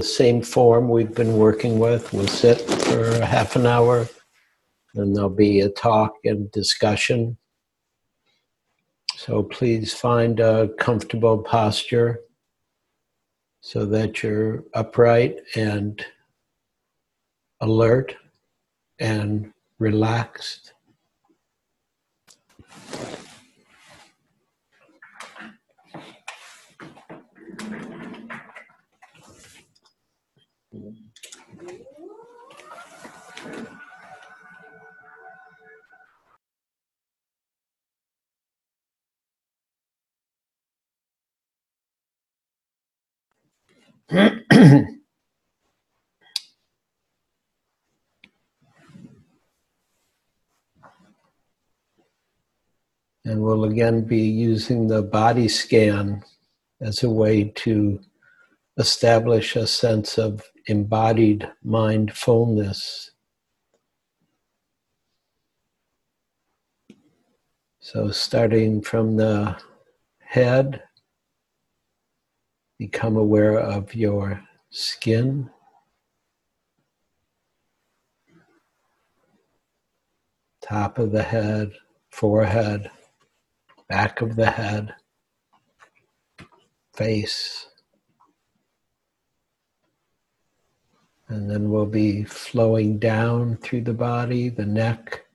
the same form we've been working with. We'll sit for half an hour, and there'll be a talk and discussion. So please find a comfortable posture so that you're upright and alert and relaxed. and we'll again be using the body scan as a way to establish a sense of embodied mindfulness. So, starting from the head, become aware of your skin. Top of the head, forehead, back of the head, face. And then we'll be flowing down through the body, the neck.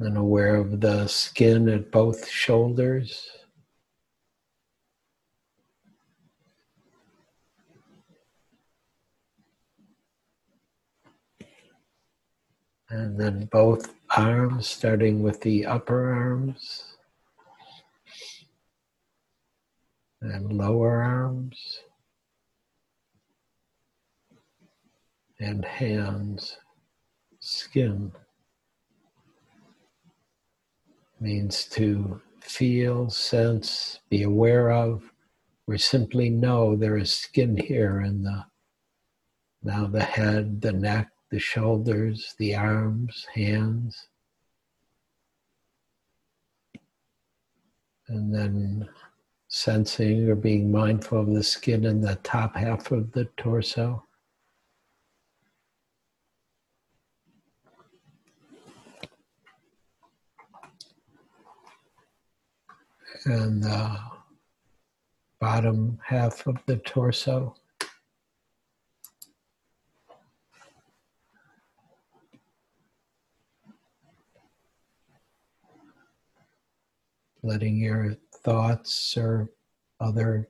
And aware of the skin at both shoulders. And then both arms, starting with the upper arms. and lower arms and hands, skin means to feel, sense, be aware of, or simply know there is skin here in the now the head, the neck, the shoulders, the arms, hands. And then sensing or being mindful of the skin in the top half of the torso. And the bottom half of the torso. Letting your thoughts or other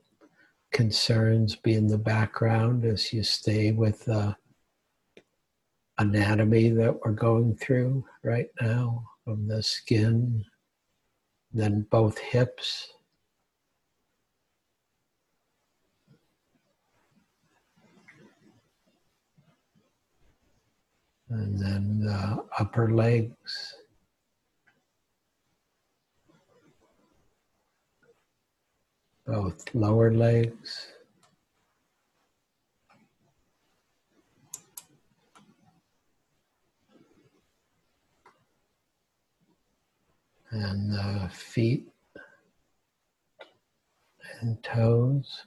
concerns be in the background as you stay with the anatomy that we're going through right now of the skin, then both hips. And then the upper legs. both lower legs. And the feet and toes.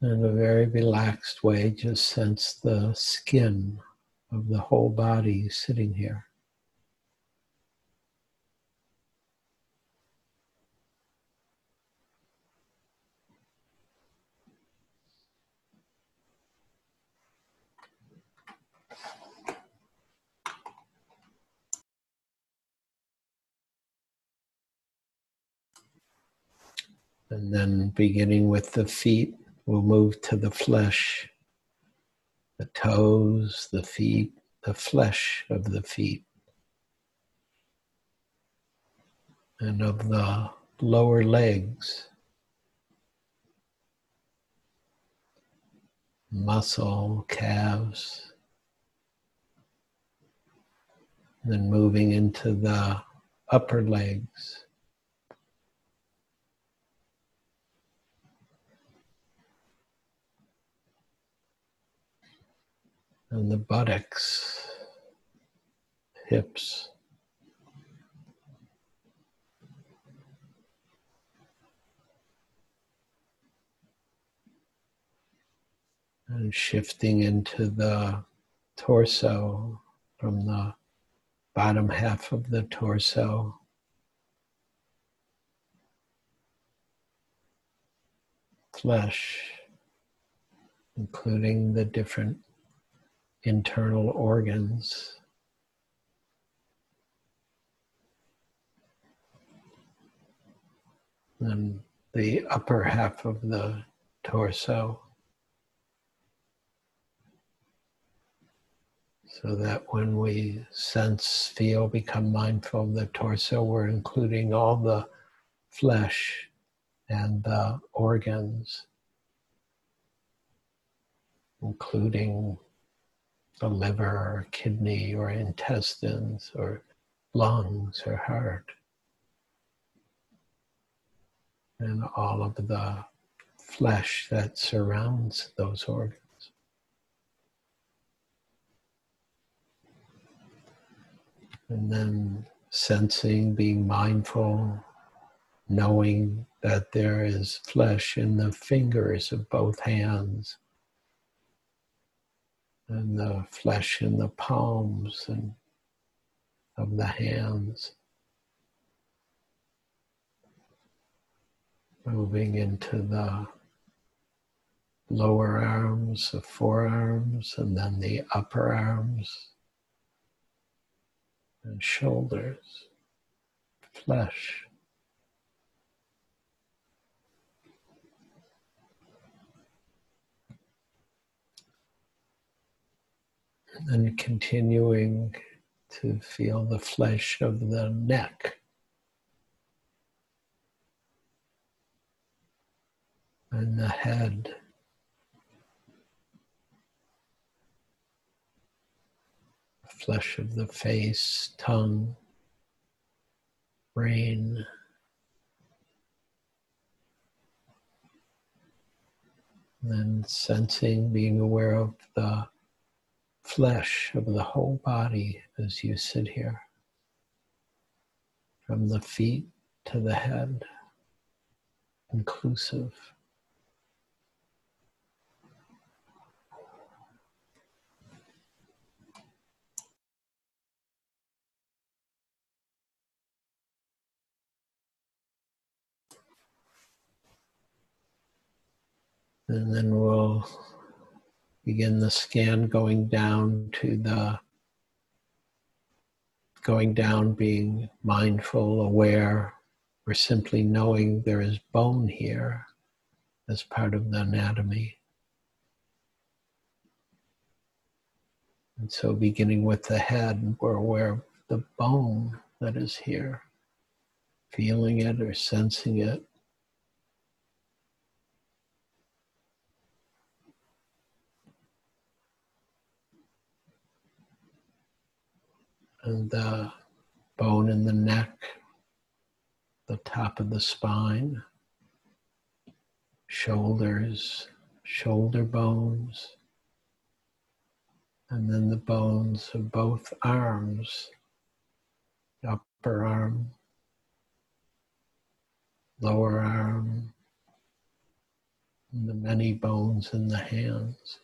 In a very relaxed way, just sense the skin of the whole body sitting here. And then beginning with the feet, We'll move to the flesh, the toes, the feet, the flesh of the feet, and of the lower legs. Muscle, calves, then moving into the upper legs. And the buttocks, hips. And shifting into the torso from the bottom half of the torso. Flesh, including the different internal organs. And the upper half of the torso. So that when we sense, feel, become mindful of the torso, we're including all the flesh and the organs, including the liver or kidney or intestines or lungs or heart. And all of the flesh that surrounds those organs. And then sensing, being mindful, knowing that there is flesh in the fingers of both hands and the flesh in the palms and of the hands. Moving into the lower arms, the forearms, and then the upper arms and shoulders, flesh. And continuing to feel the flesh of the neck. And the head. flesh of the face, tongue, brain. And then sensing, being aware of the flesh of the whole body as you sit here, from the feet to the head, inclusive. And then we'll begin the scan going down to the going down, being mindful, aware, or simply knowing there is bone here as part of the anatomy. And so, beginning with the head, we're aware of the bone that is here, feeling it or sensing it. And the bone in the neck, the top of the spine, shoulders, shoulder bones, and then the bones of both arms, upper arm, lower arm, and the many bones in the hands.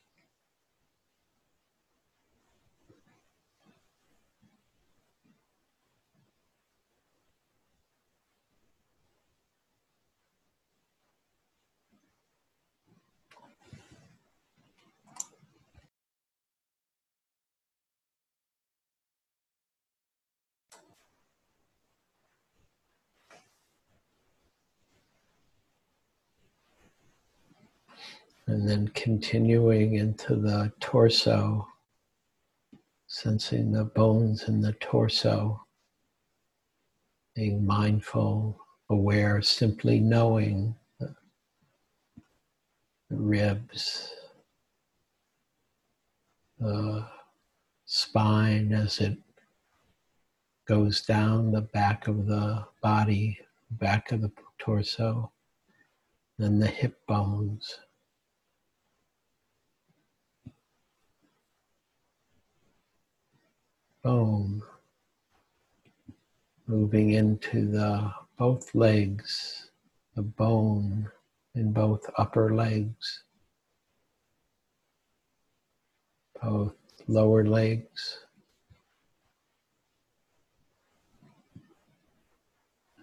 And then continuing into the torso, sensing the bones in the torso, being mindful, aware, simply knowing the, ribs, the spine as it goes down the back of the body, back of the torso, then the hip bones. Bone, moving into the both legs, the bone in both upper legs, both lower legs.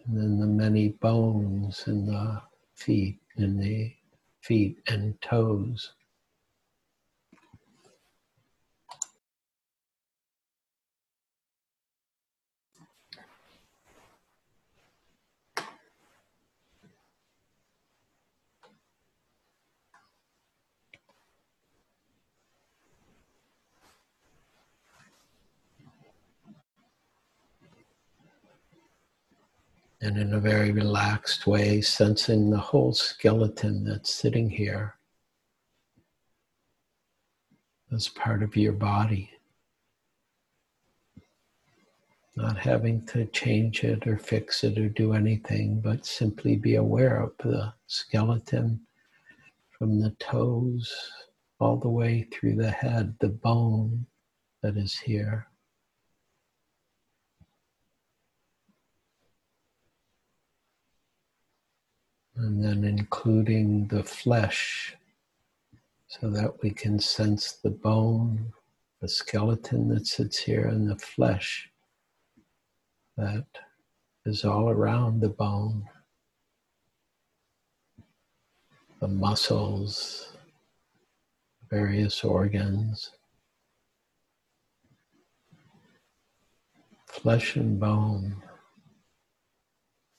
And then the many bones in the feet, in the feet and toes. And in a very relaxed way, sensing the whole skeleton that's sitting here as part of your body. Not having to change it or fix it or do anything, but simply be aware of the skeleton from the toes all the way through the head, the bone that is here. And then including the flesh so that we can sense the bone, the skeleton that sits here, and the flesh that is all around the bone, the muscles, various organs. Flesh and bone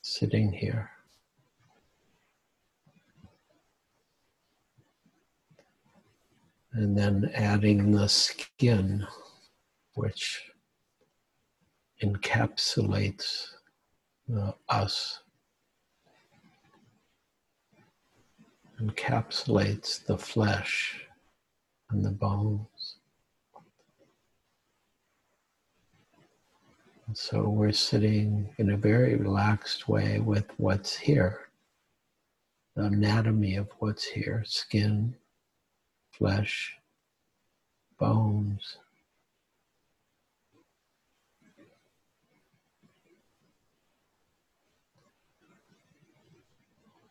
sitting here. And then adding the skin, which encapsulates uh, us, encapsulates the flesh and the bones. And so we're sitting in a very relaxed way with what's here, the anatomy of what's here, skin, flesh, bones.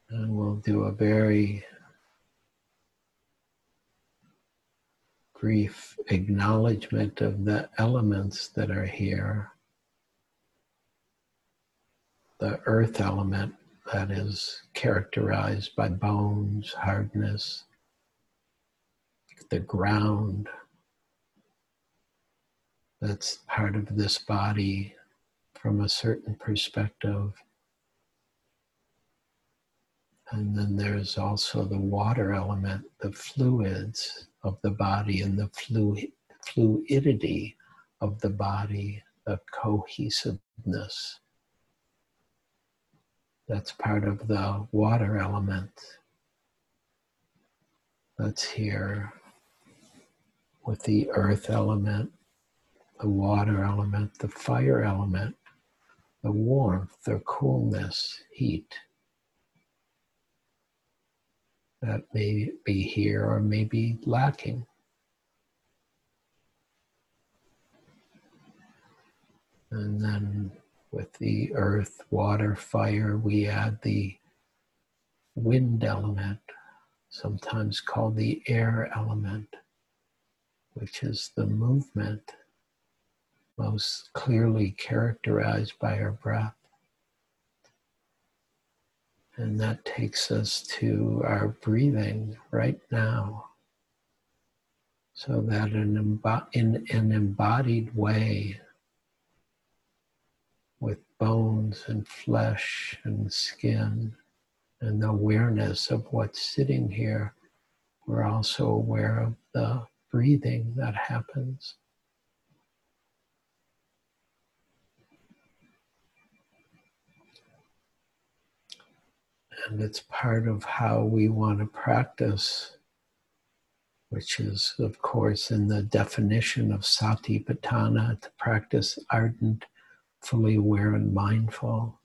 And we'll do a very brief acknowledgement of the elements that are here. The earth element that is characterized by bones, hardness, the ground that's part of this body from a certain perspective. And then there's also the water element, the fluids of the body and the fluid, fluidity of the body, the cohesiveness. That's part of the water element that's here with the earth element, the water element, the fire element, the warmth, the coolness, heat. That may be here or may be lacking. And then with the earth, water, fire, we add the wind element, sometimes called the air element which is the movement most clearly characterized by our breath. And that takes us to our breathing right now. So that in, in an embodied way, with bones and flesh and skin, and the awareness of what's sitting here, we're also aware of the breathing that happens. And it's part of how we want to practice, which is, of course, in the definition of satipatthana to practice ardent, fully aware, and mindful.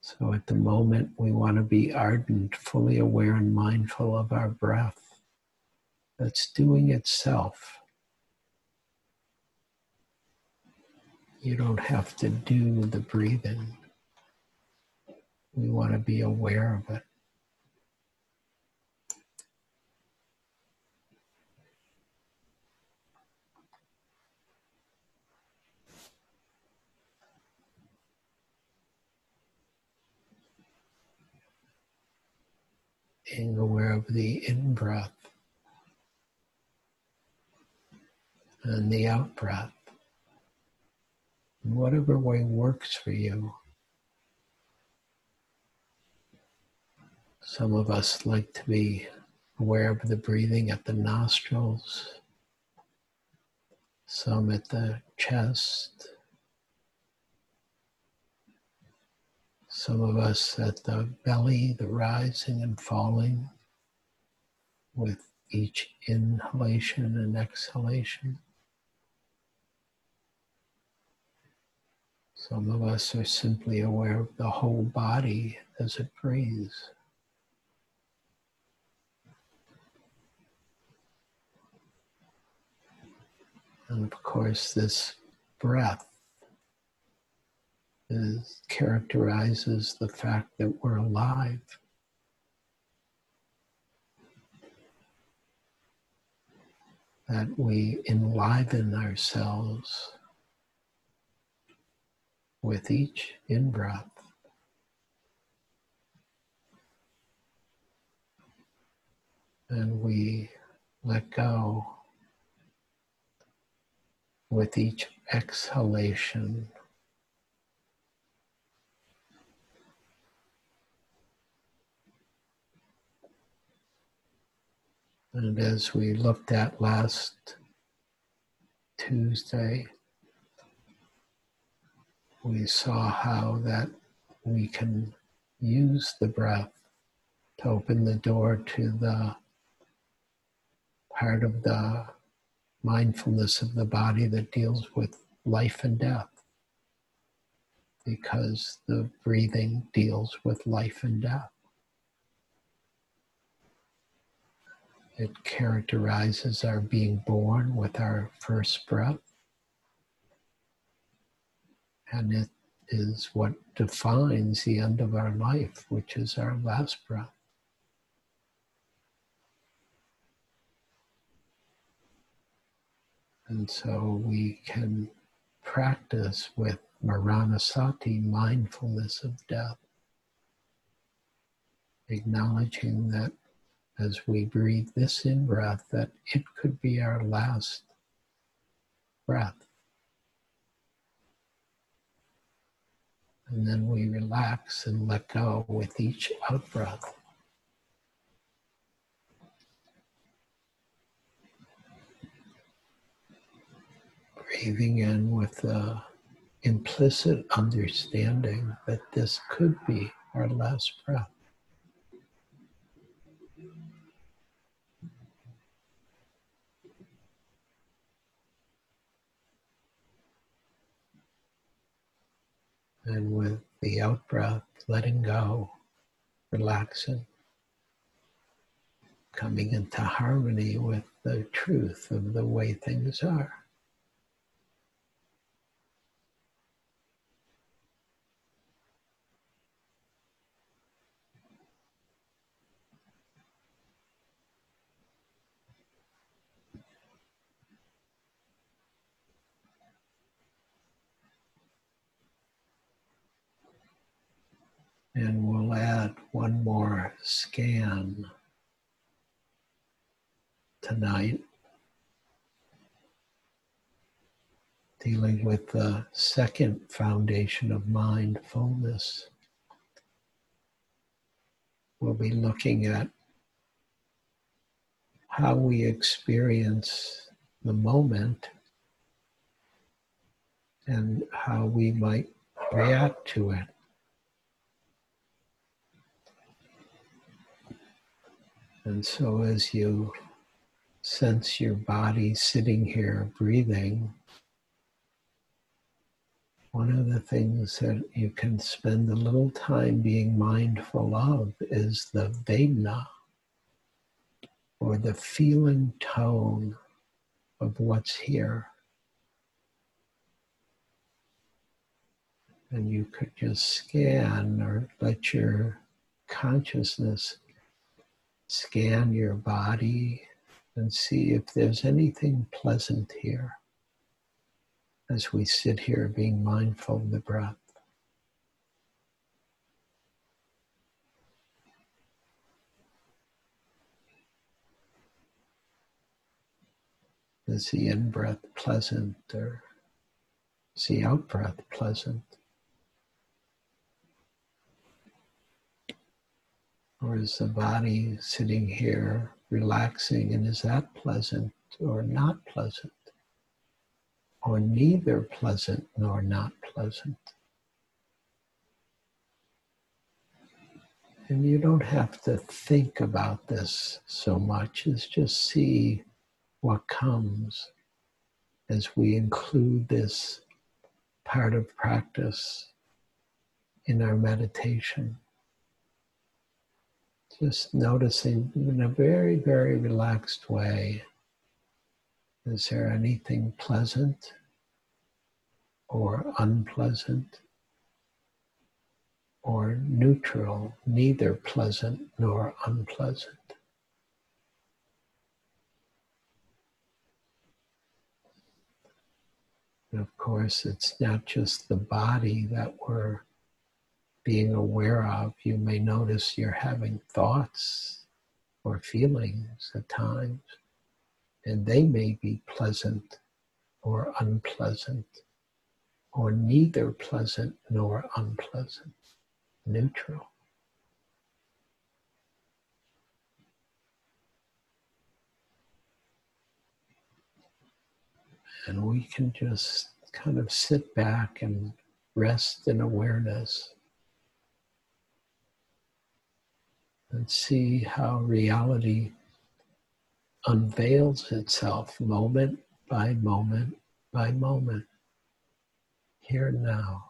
So at the moment, we want to be ardent, fully aware, and mindful of our breath that's doing itself. You don't have to do the breathing. We want to be aware of it. being aware of the in breath and the out breath. Whatever way works for you. Some of us like to be aware of the breathing at the nostrils, some at the chest, Some of us at the belly, the rising and falling with each inhalation and exhalation. Some of us are simply aware of the whole body as it breathes. And of course, this breath is, characterizes the fact that we're alive. That we enliven ourselves with each in breath. And we let go with each exhalation. And as we looked at last Tuesday, we saw how that we can use the breath to open the door to the part of the mindfulness of the body that deals with life and death. Because the breathing deals with life and death. It characterizes our being born with our first breath. And it is what defines the end of our life, which is our last breath. And so we can practice with Maranasati, mindfulness of death, acknowledging that as we breathe this in breath that it could be our last breath. And then we relax and let go with each out breath. Breathing in with the implicit understanding that this could be our last breath. And with the out breath, letting go, relaxing, coming into harmony with the truth of the way things are. And we'll add one more scan tonight, dealing with the second foundation of mindfulness. We'll be looking at how we experience the moment and how we might react to it. And so, as you sense your body sitting here breathing, one of the things that you can spend a little time being mindful of is the vedana, or the feeling tone of what's here. And you could just scan or let your consciousness scan your body and see if there's anything pleasant here as we sit here being mindful of the breath. Is the in breath pleasant or is the out breath pleasant? Or is the body sitting here relaxing and is that pleasant or not pleasant? Or neither pleasant nor not pleasant? And you don't have to think about this so much as just see what comes as we include this part of practice in our meditation. Just noticing in a very, very relaxed way is there anything pleasant or unpleasant or neutral, neither pleasant nor unpleasant? And of course, it's not just the body that we're being aware of. You may notice you're having thoughts or feelings at times, and they may be pleasant or unpleasant, or neither pleasant nor unpleasant, neutral. And we can just kind of sit back and rest in awareness and see how reality unveils itself moment by moment by moment, here now.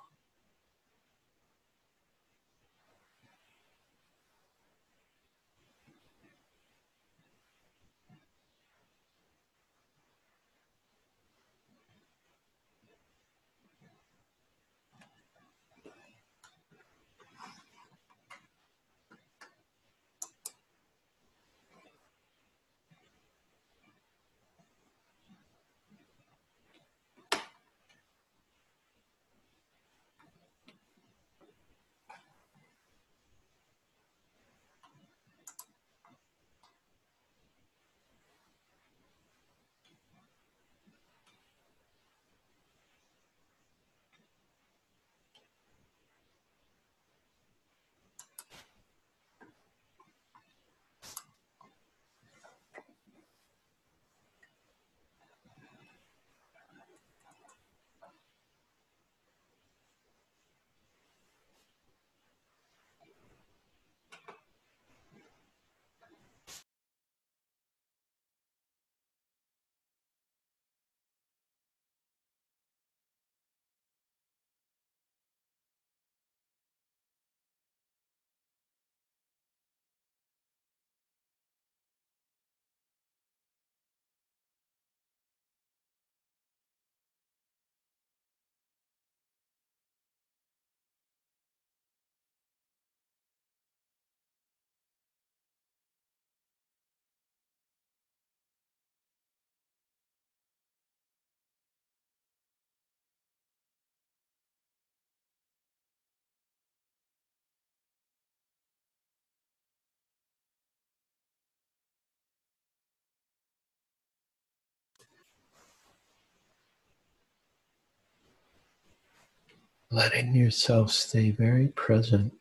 Letting yourself stay very present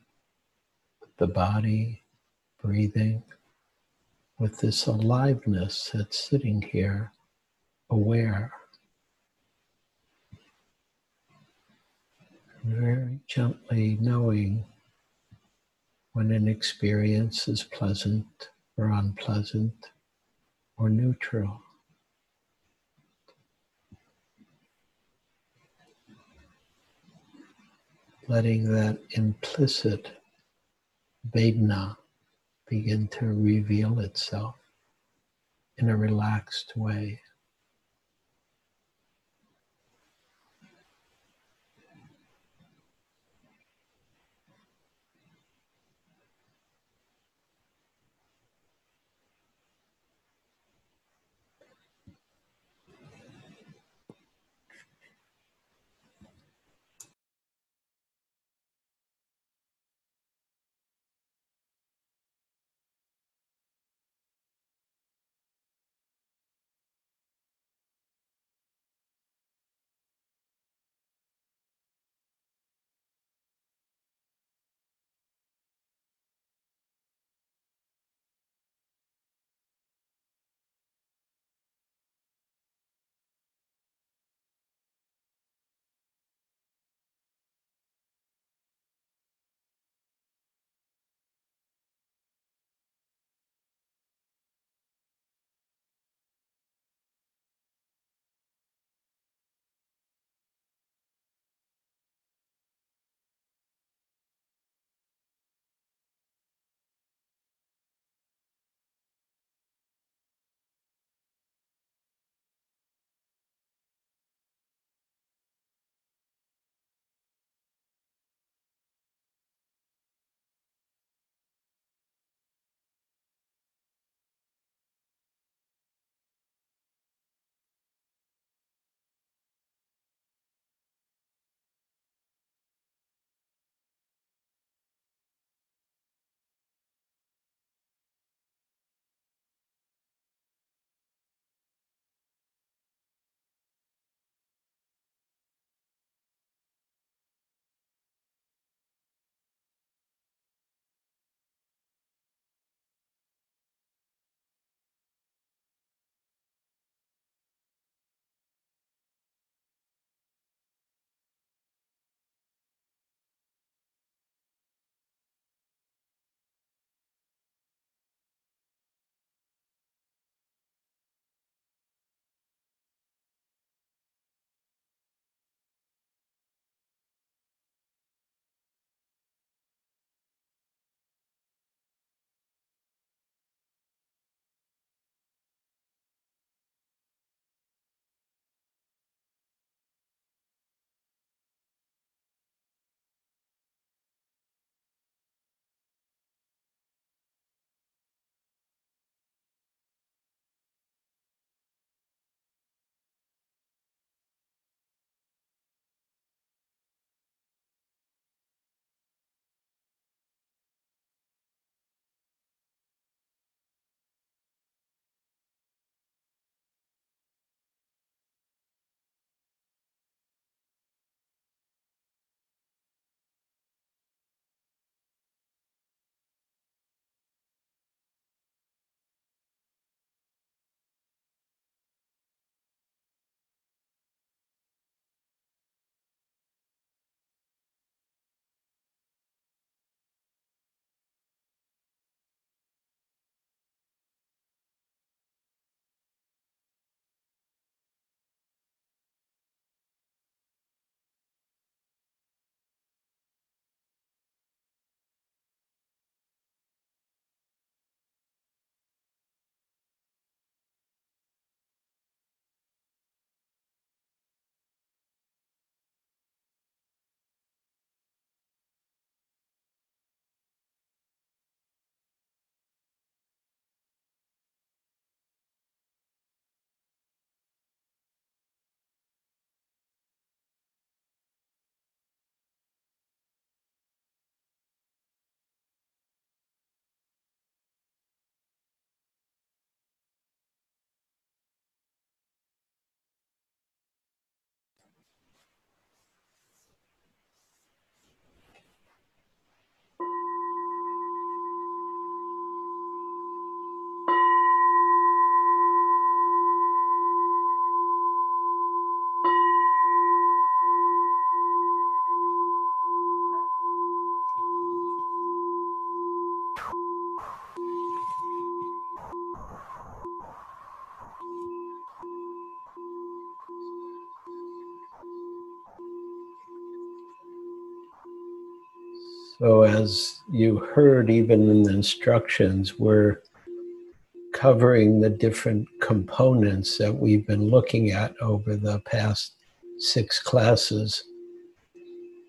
with the body, breathing, with this aliveness that's sitting here, aware. Very gently knowing when an experience is pleasant or unpleasant or neutral. Letting that implicit vedana begin to reveal itself in a relaxed way. So, as you heard, even in the instructions, we're covering the different components that we've been looking at over the past six classes,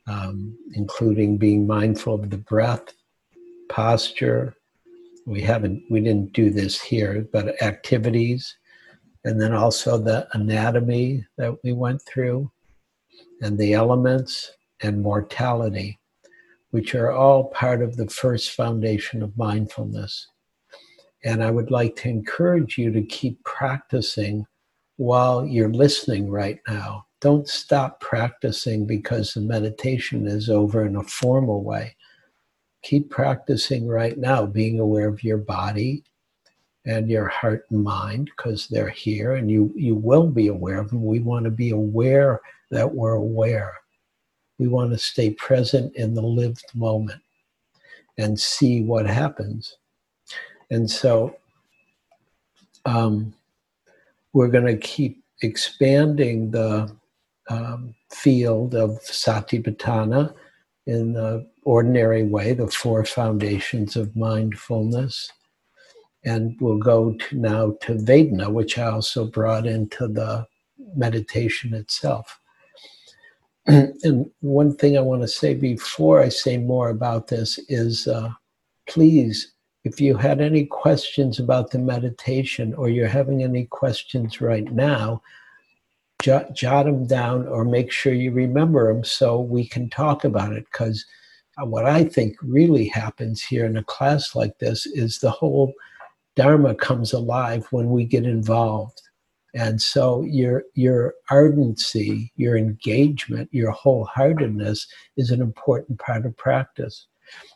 um, including being mindful of the breath, posture. We haven't, we didn't do this here, but activities, and then also the anatomy that we went through, and the elements, and mortality, which are all part of the first foundation of mindfulness. And I would like to encourage you to keep practicing while you're listening right now. Don't stop practicing because the meditation is over in a formal way. Keep practicing right now, being aware of your body and your heart and mind because they're here and you, you will be aware of them. We want to be aware that we're aware. We want to stay present in the lived moment and see what happens. And so um, we're going to keep expanding the um, field of satipatthana in the ordinary way, the four foundations of mindfulness. And we'll go to now to Vedana, which I also brought into the meditation itself. and one thing I want to say before I say more about this is uh, please if you had any questions about the meditation or you're having any questions right now, jot, jot them down or make sure you remember them so we can talk about it. Because what I think really happens here in a class like this is the whole Dharma comes alive when we get involved. And so your your ardency, your engagement, your wholeheartedness is an important part of practice.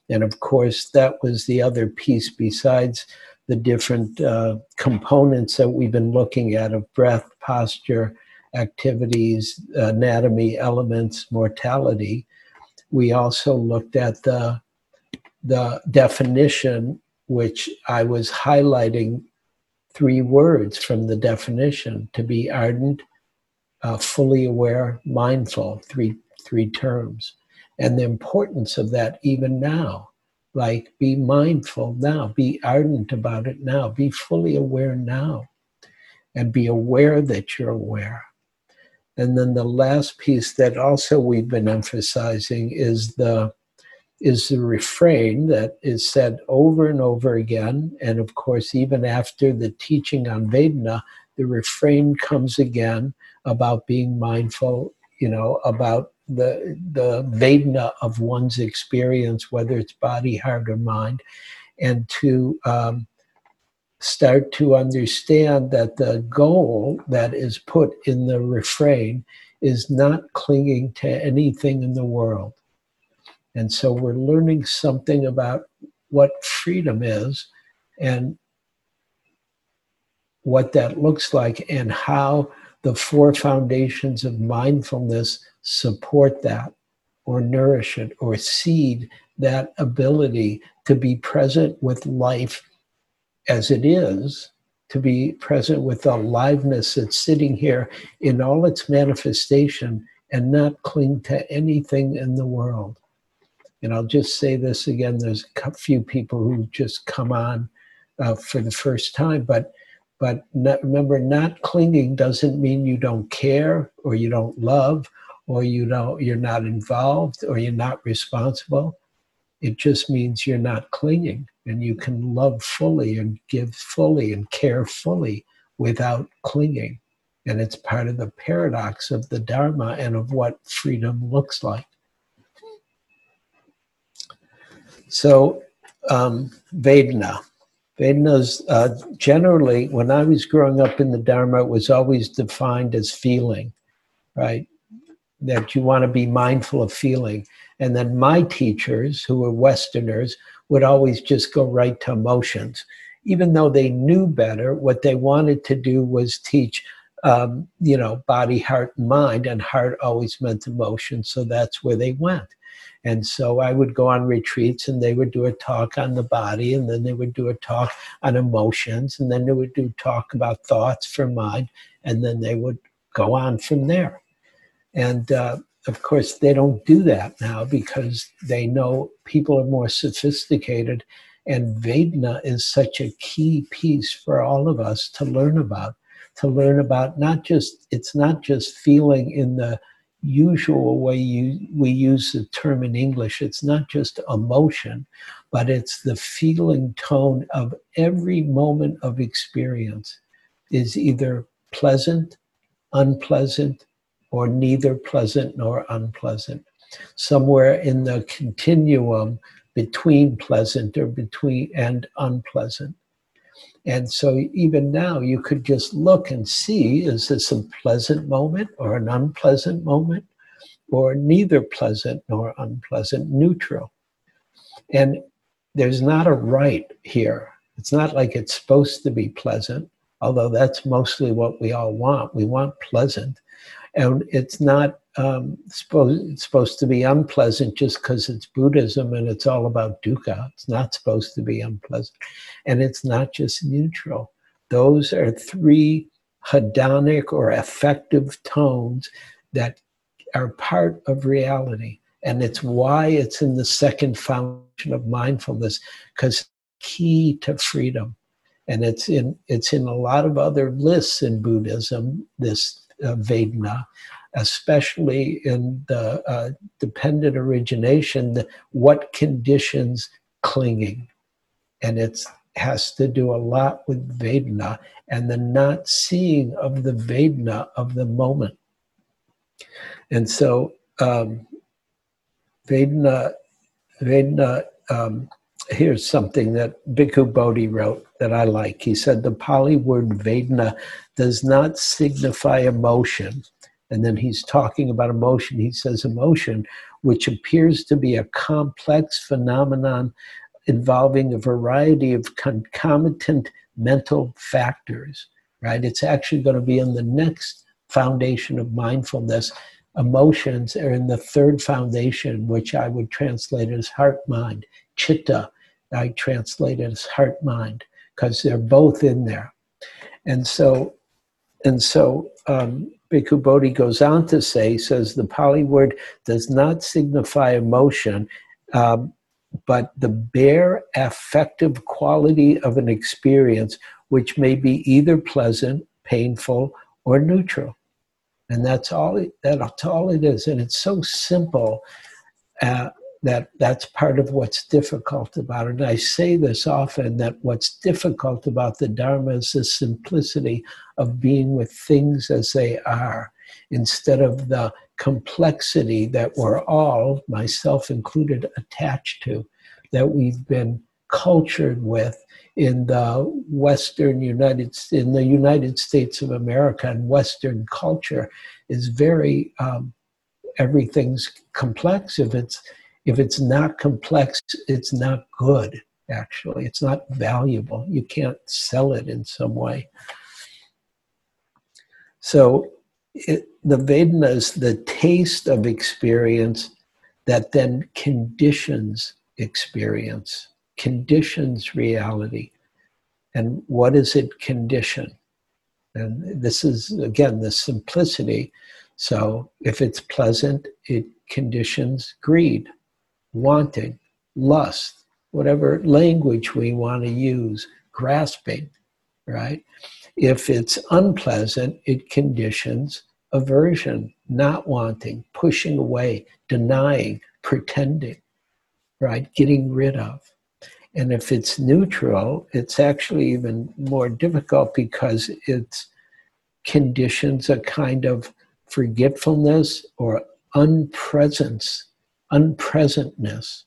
And of course, that was the other piece besides the different uh, components that we've been looking at of breath, posture, activities, anatomy, elements, mortality. We also looked at the, the definition, which I was highlighting three words from the definition to be ardent, uh, fully aware, mindful, three, three terms and the importance of that even now. Like, be mindful now, be ardent about it now, be fully aware now, and be aware that you're aware. And then the last piece that also we've been emphasizing is the is the refrain that is said over and over again. And of course, even after the teaching on Vedana, the refrain comes again about being mindful, you know, about the the Vedana of one's experience, whether it's body, heart, or mind, and to um, start to understand that the goal that is put in the refrain is not clinging to anything in the world. And so we're learning something about what freedom is and what that looks like and how the four foundations of mindfulness support that or nourish it or seed that ability to be present with life as it is, to be present with the aliveness that's sitting here in all its manifestation and not cling to anything in the world. And I'll just say this again there's a few people who just come on uh, for the first time, but but not, remember, not clinging doesn't mean you don't care or you don't love or you don't you're not involved or you're not responsible. It just means you're not clinging and you can love fully and give fully and care fully without clinging. And it's part of the paradox of the Dharma and of what freedom looks like. So, um. Vedana's uh, generally, when I was growing up in the Dharma, it was always defined as feeling, right? That you want to be mindful of feeling. And then my teachers, who were Westerners, would always just go right to emotions. Even though they knew better, what they wanted to do was teach, um, you know, body, heart, and mind, and heart always meant emotion. So that's where they went. And so I would go on retreats and they would do a talk on the body and then they would do a talk on emotions and then they would do talk about thoughts for mind and then they would go on from there. And uh, of course, they don't do that now because they know people are more sophisticated. And Vedna is such a key piece for all of us to learn about, to learn about not just, it's not just feeling in the usual way you, we use the term in English. It's not just emotion, but it's the feeling tone of every moment of experience is either pleasant, unpleasant, or neither pleasant nor unpleasant. Somewhere in the continuum between pleasant or between and unpleasant. And so even now you could just look and see is this a pleasant moment or an unpleasant moment or neither pleasant nor unpleasant, neutral. And there's not a right here. It's not like it's supposed to be pleasant, although that's mostly what we all want. We want pleasant and it's not um, supposed it's supposed to be unpleasant just because it's Buddhism and it's all about dukkha. It's not supposed to be unpleasant, and it's not just neutral. Those are three hedonic or affective tones that are part of reality, and it's why it's in the second foundation of mindfulness because key to freedom and it's in it's in a lot of other lists in Buddhism. This uh, Vedana, especially in the uh, dependent origination, the, what conditions clinging. And it has to do a lot with Vedna and the not seeing of the Vedna of the moment. And so um, Vedna, Vedana um, here's something that Bhikkhu Bodhi wrote that I like. He said, The Pali word Vedana does not signify emotion. And then he's talking about emotion. He says, Emotion, which appears to be a complex phenomenon involving a variety of concomitant mental factors, right? It's actually going to be in the next foundation of mindfulness. Emotions are in the third foundation, which I would translate as heart mind, chitta, I translate it as heart mind because they're both in there. And so, and so um, Bhikkhu Bodhi goes on to say, says the Pali word does not signify emotion, um, but the bare affective quality of an experience, which may be either pleasant, painful, or neutral. And that's all. It, that's all it is, and it's so simple. Uh, that that's part of what's difficult about it. And I say this often that what's difficult about the Dharma is the simplicity of being with things as they are instead of the complexity that we're all, myself included, attached to, that we've been cultured with in the Western United in the United States of America and Western culture is very um, everything's complex if it's if it's not complex, it's not good, actually. It's not valuable. You can't sell it in some way. So it, the Vedana is the taste of experience that then conditions experience, conditions reality. And what does it condition? And this is, again, the simplicity. So if it's pleasant, it conditions greed wanting, lust, whatever language we want to use, grasping, right? If it's unpleasant, it conditions aversion, not wanting, pushing away, denying, pretending, right? Getting rid of. And if it's neutral, it's actually even more difficult because it conditions a kind of forgetfulness or unpresence unpresentness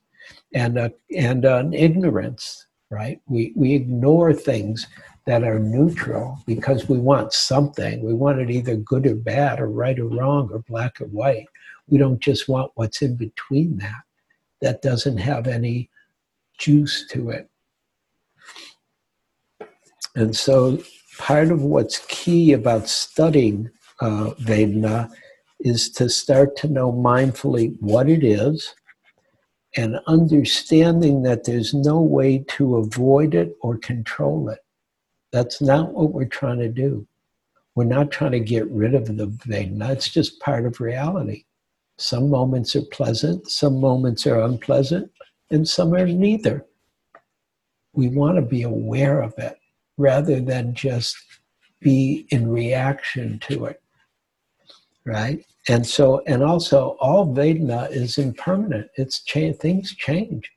and, a, and an ignorance, right? We, we ignore things that are neutral because we want something. We want it either good or bad, or right or wrong, or black or white. We don't just want what's in between that, that doesn't have any juice to it. And so, part of what's key about studying uh, Vedana is to start to know mindfully what it is and understanding that there's no way to avoid it or control it. That's not what we're trying to do. We're not trying to get rid of the thing. it's just part of reality. Some moments are pleasant, some moments are unpleasant, and some are neither. We want to be aware of it rather than just be in reaction to it. Right? And so, and also, all Vedana is impermanent. It's change, things change.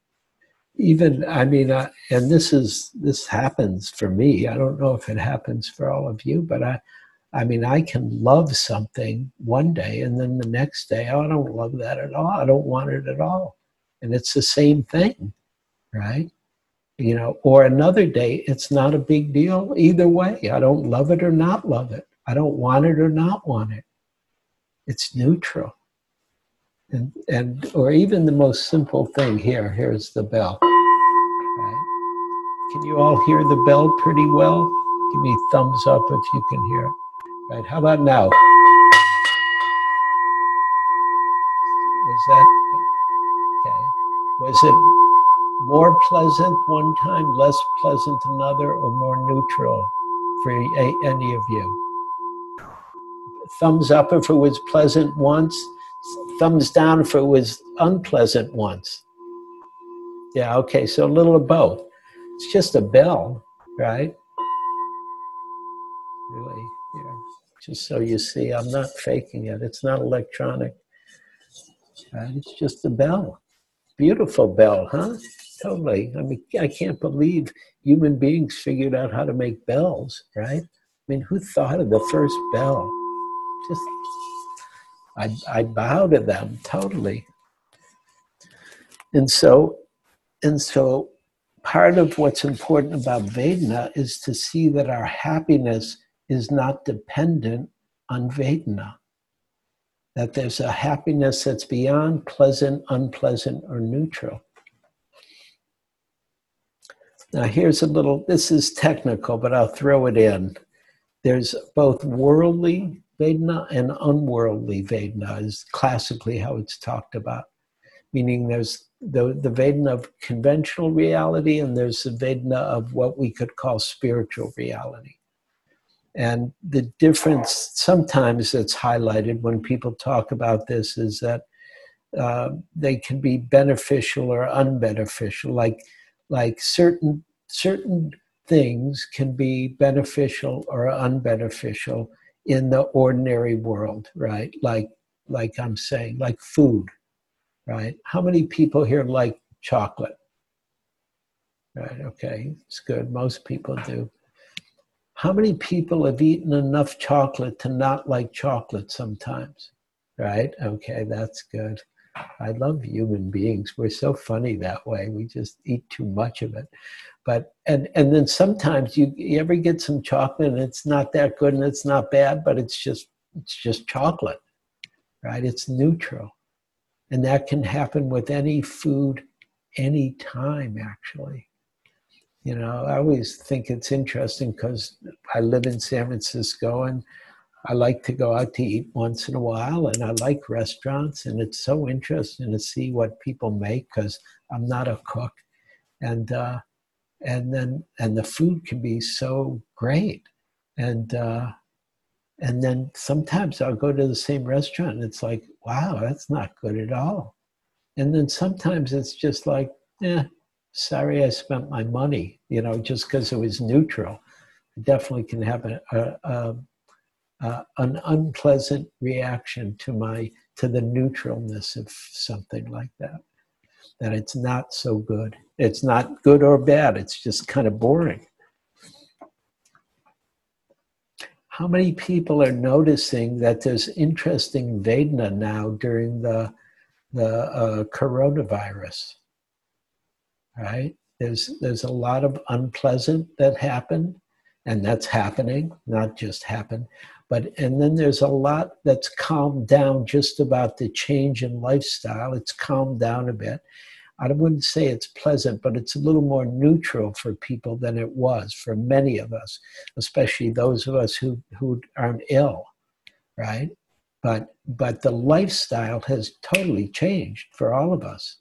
Even, I mean, uh, and this is this happens for me. I don't know if it happens for all of you, but I, I mean, I can love something one day, and then the next day, oh, I don't love that at all. I don't want it at all, and it's the same thing, right? you know, or another day, it's not a big deal either way. I don't love it or not love it. I don't want it or not want it. It's neutral. And, and or even the most simple thing here, here's the bell. Right? Can you all hear the bell pretty well? Give me thumbs up if you can hear it. Right, how about now? Is that okay? Was it more pleasant one time, less pleasant another, or more neutral for any of you? Thumbs up if it was pleasant once, thumbs down if it was unpleasant once. Yeah, okay, so a little of both. It's just a bell, right? Really, yeah. Just so you see, I'm not faking it. It's not electronic. Right? It's just a bell. Beautiful bell, huh? Totally. I mean, I can't believe human beings figured out how to make bells, right? I mean, who thought of the first bell? Just, I, I bow to them totally. And so, and so, part of what's important about Vedana is to see that our happiness is not dependent on Vedana. That there's a happiness that's beyond pleasant, unpleasant, or neutral. Now, here's a little, this is technical, but I'll throw it in. There's both worldly Vedana and unworldly Vedana, is classically how it's talked about. Meaning there's the, the Vedana of conventional reality and there's the Vedana of what we could call spiritual reality. And the difference sometimes that's highlighted when people talk about this is that uh, they can be beneficial or unbeneficial. Like like certain certain things can be beneficial or unbeneficial in the ordinary world right? Like like i'm saying like food right? How many people here like chocolate? Right okay it's good most people do. How many people have eaten enough chocolate to not like chocolate sometimes? Right okay that's good I love human beings. We're so funny that way. We just eat too much of it. But and and then sometimes you, you ever get some chocolate and it's not that good and it's not bad, but it's just it's just chocolate. Right? It's neutral. And that can happen with any food any time actually. You know, I always think it's interesting because I live in San Francisco and I like to go out to eat once in a while, and I like restaurants, and it's so interesting to see what people make because I'm not a cook, and uh, and then and the food can be so great, and uh, and then sometimes I'll go to the same restaurant, and it's like, wow, that's not good at all, and then sometimes it's just like, eh, sorry, I spent my money, you know, just because it was neutral. It definitely can have a, a, a uh, an unpleasant reaction to my to the neutralness of something like that. That it's not so good. It's not good or bad. It's just kind of boring. How many people are noticing that there's interesting vedana now during the the uh, coronavirus? Right? There's there's a lot of unpleasant that happened and that's happening not just happened but and then there's a lot that's calmed down just about the change in lifestyle. It's calmed down a bit. I wouldn't say it's pleasant but it's a little more neutral for people than it was for many of us especially those of us who who aren't ill right? But but the lifestyle has totally changed for all of us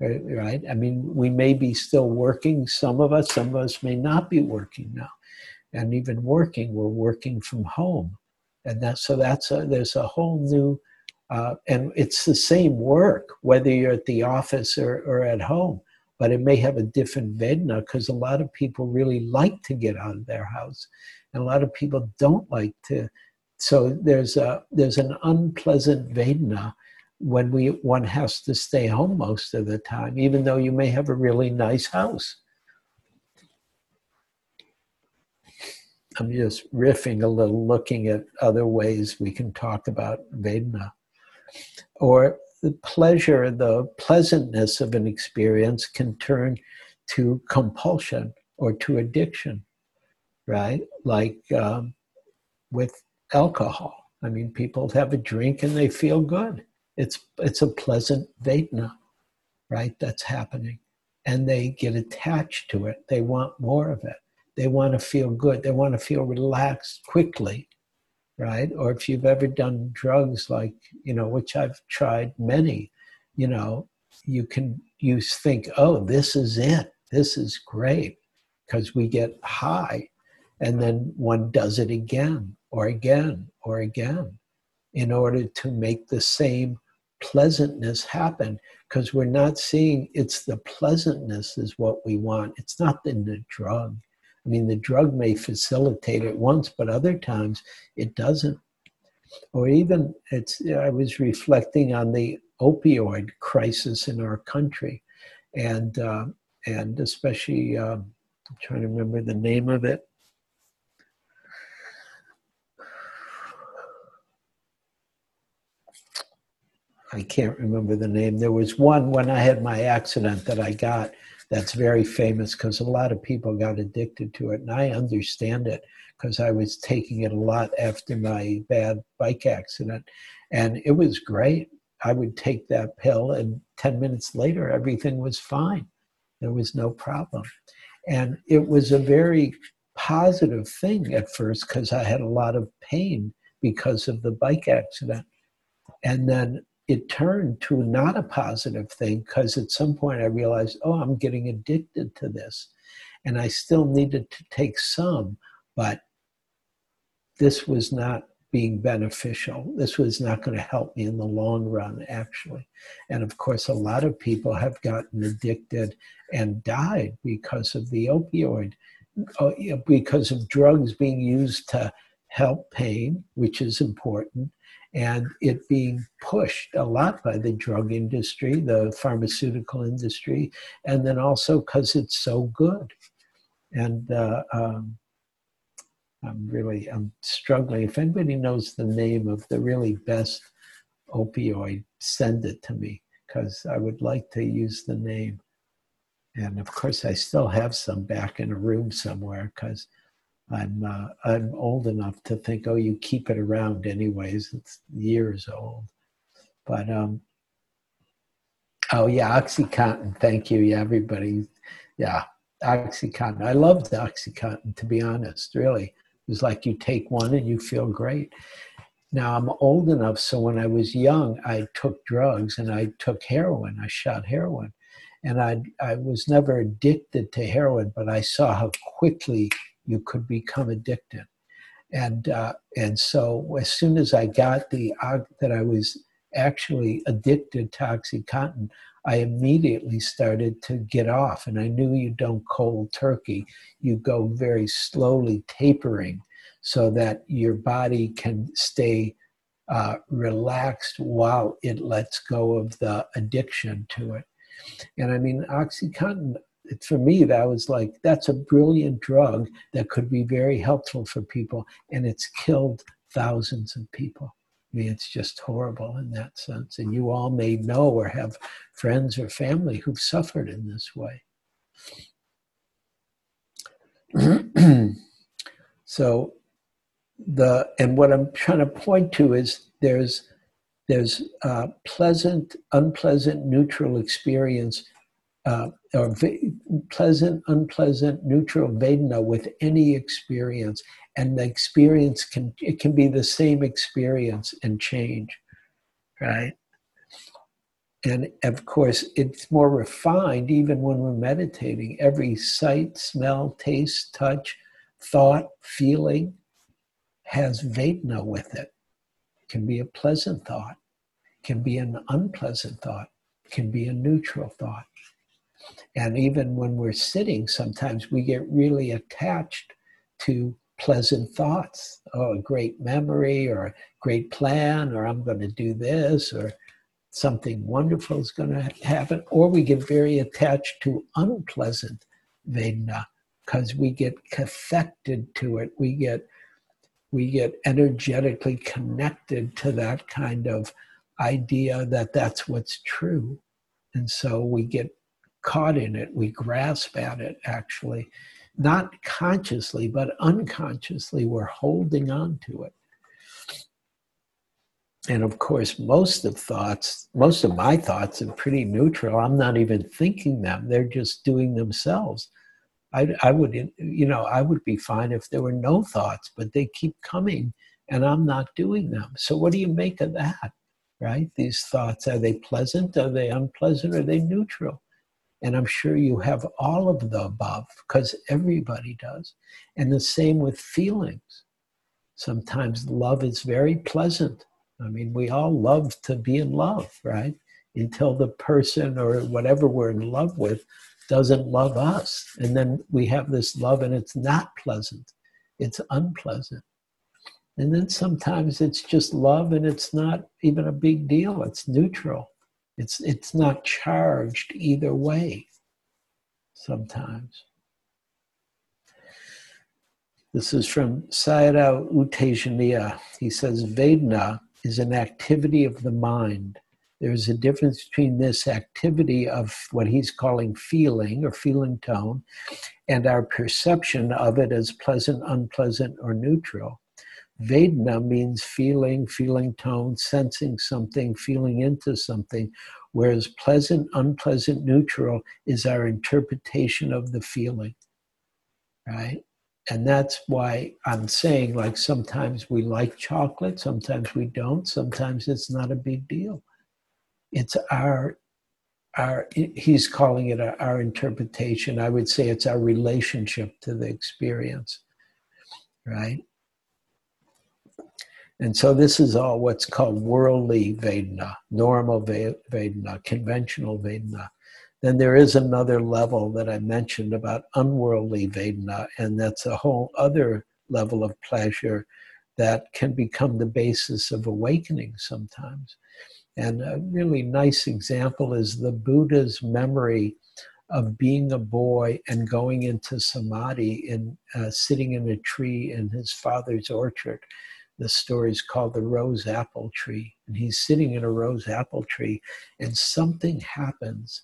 right i mean we may be still working some of us some of us may not be working now. And even working we're working from home and that so that's a, there's a whole new Uh, and it's the same work, whether you're at the office or, or at home, but it may have a different vedna because a lot of people really like to get out of their house. And a lot of people don't like to. So there's a there's an unpleasant vedna when we one has to stay home most of the time, even though you may have a really nice house. I'm just riffing a little, looking at other ways we can talk about Vedana. Or the pleasure, the pleasantness of an experience can turn to compulsion or to addiction, right? Like um, with alcohol. I mean, people have a drink and they feel good. It's, it's a pleasant Vedana, right? That's happening. And they get attached to it. They want more of it. They want to feel good. They want to feel relaxed quickly, right? Or if you've ever done drugs like, you know, which I've tried many, you know, you can you think, oh, this is it. This is great because we get high. And then one does it again or again or again in order to make the same pleasantness happen because we're not seeing it's the pleasantness is what we want. It's not in the drug. I mean, the drug may facilitate it once, but other times it doesn't. Or even it's, I was reflecting on the opioid crisis in our country, and uh, and especially uh, I'm trying to remember the name of it. I can't remember the name. There was one when I had my accident that I got that's very famous because a lot of people got addicted to it. And I understand it because I was taking it a lot after my bad bike accident. And it was great. I would take that pill, and 10 minutes later, everything was fine. There was no problem. And it was a very positive thing at first because I had a lot of pain because of the bike accident. And then it turned to not a positive thing because at some point I realized, oh, I'm getting addicted to this. And I still needed to take some, but this was not being beneficial. This was not going to help me in the long run, actually. And of course, a lot of people have gotten addicted and died because of the opioid, uh, because of drugs being used to help pain, which is important, and it being pushed a lot by the drug industry, the pharmaceutical industry, and then also because it's so good. And uh, um, I'm really I'm struggling. If anybody knows the name of the really best opioid, send it to me because I would like to use the name. And of course, I still have some back in a room somewhere because I'm uh, I'm old enough to think, oh, you keep it around anyways. It's years old, but um, oh yeah, OxyContin. Thank you, yeah, everybody. Yeah, OxyContin. I loved OxyContin to be honest. Really, it was like you take one and you feel great. Now I'm old enough, so when I was young, I took drugs and I took heroin. I shot heroin, and I I was never addicted to heroin, but I saw how quickly you could become addicted. And uh, and so as soon as I got the uh, that I was actually addicted to OxyContin, I immediately started to get off. And I knew you don't cold turkey; you go very slowly tapering, so that your body can stay uh, relaxed while it lets go of the addiction to it. And I mean, OxyContin for me, that was like, that's a brilliant drug that could be very helpful for people. And it's killed thousands of people. I mean, it's just horrible in that sense. And you all may know or have friends or family who've suffered in this way. so the and what I'm trying to point to is there's there's a pleasant, unpleasant, neutral experience uh, or pleasant, unpleasant, neutral Vedana with any experience, and the experience can it can be the same experience and change, right? And of course, it's more refined even when we're meditating. Every sight, smell, taste, touch, thought, feeling has Vedana with it. it can be a pleasant thought, can be an unpleasant thought, can be a neutral thought. And even when we're sitting, sometimes we get really attached to pleasant thoughts. Oh, a great memory or a great plan, or I'm going to do this, or something wonderful is going to happen. Or we get very attached to unpleasant Vedana because we get affected to it. We get we get energetically connected to that kind of idea that that's what's true. And so we get caught in it, we grasp at it actually, not consciously, but unconsciously, we're holding on to it. And of course, most of thoughts, most of my thoughts are pretty neutral. I'm not even thinking them, they're just doing themselves. I, I would, you know, I would be fine if there were no thoughts, but they keep coming and I'm not doing them. So what do you make of that? Right? These thoughts, are they pleasant? Are they unpleasant? Are they neutral? And I'm sure you have all of the above because everybody does. And the same with feelings. Sometimes love is very pleasant. I mean, we all love to be in love, right? Until the person or whatever we're in love with doesn't love us. And then we have this love and it's not pleasant, it's unpleasant. And then sometimes it's just love and it's not even a big deal, it's neutral. It's, it's not charged either way sometimes. This is from Sayadaw U Tejaniya. He says, Vedana is an activity of the mind there's a difference between this activity of what he's calling feeling or feeling tone and our perception of it as pleasant, unpleasant, or neutral. Vedana means feeling, feeling tone, sensing something, feeling into something, whereas pleasant, unpleasant, neutral is our interpretation of the feeling, right? And that's why I'm saying, like, sometimes we like chocolate, sometimes we don't, sometimes it's not a big deal. It's our our he's calling it our, our interpretation. I would say it's our relationship to the experience right and so this is all what's called worldly Vedana, normal Vedana, conventional Vedana. Then there is another level that I mentioned about unworldly Vedana, and that's a whole other level of pleasure that can become the basis of awakening sometimes. And a really nice example is the Buddha's memory of being a boy and going into samadhi and uh, sitting in a tree in his father's orchard. The story is called the rose apple tree. And he's sitting in a rose apple tree, and something happens,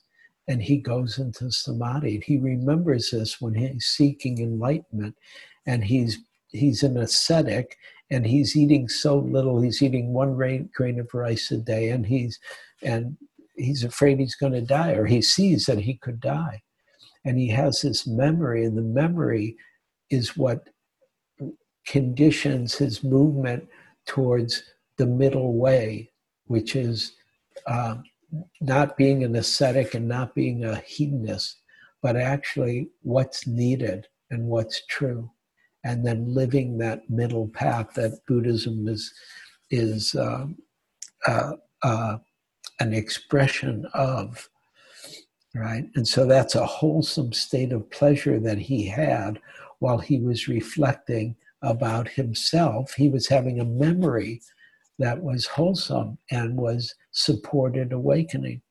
and he goes into samadhi. And he remembers this when he's seeking enlightenment, and he's he's an ascetic and he's eating so little he's eating one grain of rice a day and he's and he's afraid he's going to die or he sees that he could die and he has this memory and the memory is what conditions his movement towards the middle way which is uh, not being an ascetic and not being a hedonist but actually what's needed and what's true and then living that middle path that Buddhism is is uh, uh, uh, an expression of, right? And so that's a wholesome state of pleasure that he had while he was reflecting about himself. He was having a memory that was wholesome and was supported awakening.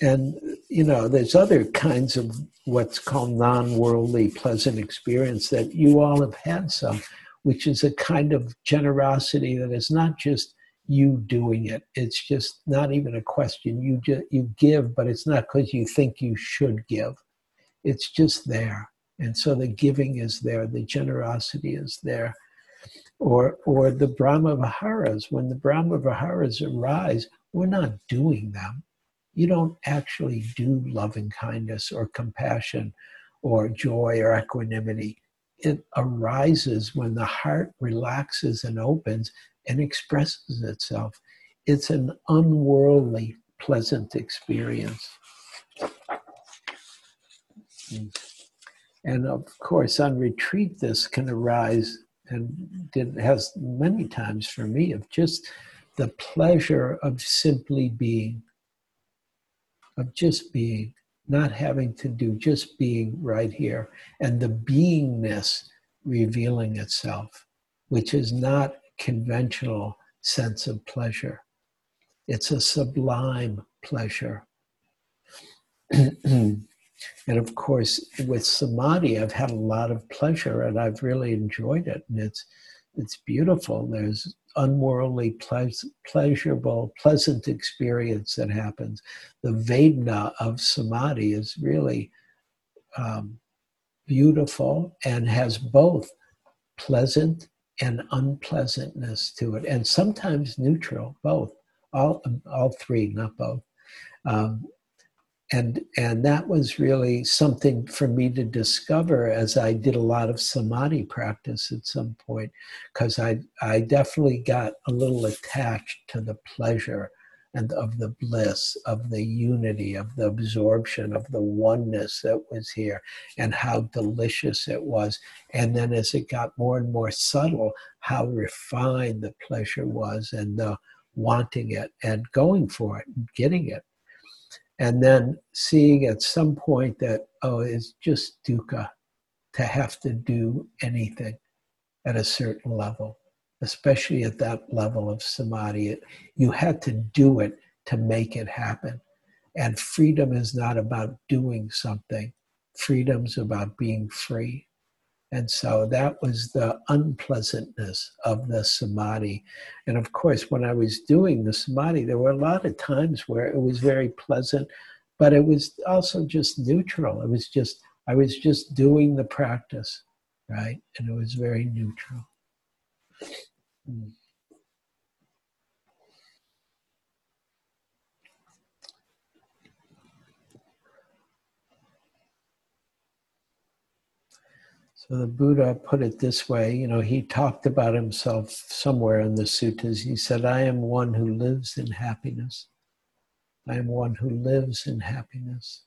And, you know, there's other kinds of what's called non worldly pleasant experience that you all have had some, which is a kind of generosity that is not just you doing it. It's just not even a question. You just, you give, but it's not because you think you should give. It's just there. And so the giving is there, the generosity is there. Or, or the Brahma Viharas, when the Brahma Viharas arise, we're not doing them you don't actually do loving kindness or compassion or joy or equanimity. It arises when the heart relaxes and opens and expresses itself. It's an unworldly, pleasant experience. And of course, on retreat, this can arise and it has many times for me of just the pleasure of simply being, of just being, not having to do, just being right here, and the beingness revealing itself, which is not conventional sense of pleasure. It's a sublime pleasure. and of course, with samadhi, I've had a lot of pleasure and I've really enjoyed it. And it's it's beautiful. There's unworldly, pleasurable, pleasant experience that happens. The Vedana of samadhi is really um, beautiful and has both pleasant and unpleasantness to it, and sometimes neutral, both, all, all three, not both. Um, and and that was really something for me to discover as I did a lot of samadhi practice at some point, because I I definitely got a little attached to the pleasure and of the bliss, of the unity, of the absorption, of the oneness that was here, and how delicious it was. And then as it got more and more subtle, how refined the pleasure was, and the wanting it and going for it, and getting it and then seeing at some point that oh it's just dukkha to have to do anything at a certain level especially at that level of samadhi. It, you had to do it to make it happen. And freedom is not about doing something. Freedom's about being free and so that was the unpleasantness of the samadhi. And of course, when I was doing the samadhi, there were a lot of times where it was very pleasant, but it was also just neutral. It was just, I was just doing the practice, right? And it was very neutral. Mm. So the Buddha put it this way you know, he talked about himself somewhere in the suttas. He said, I am one who lives in happiness. I am one who lives in happiness.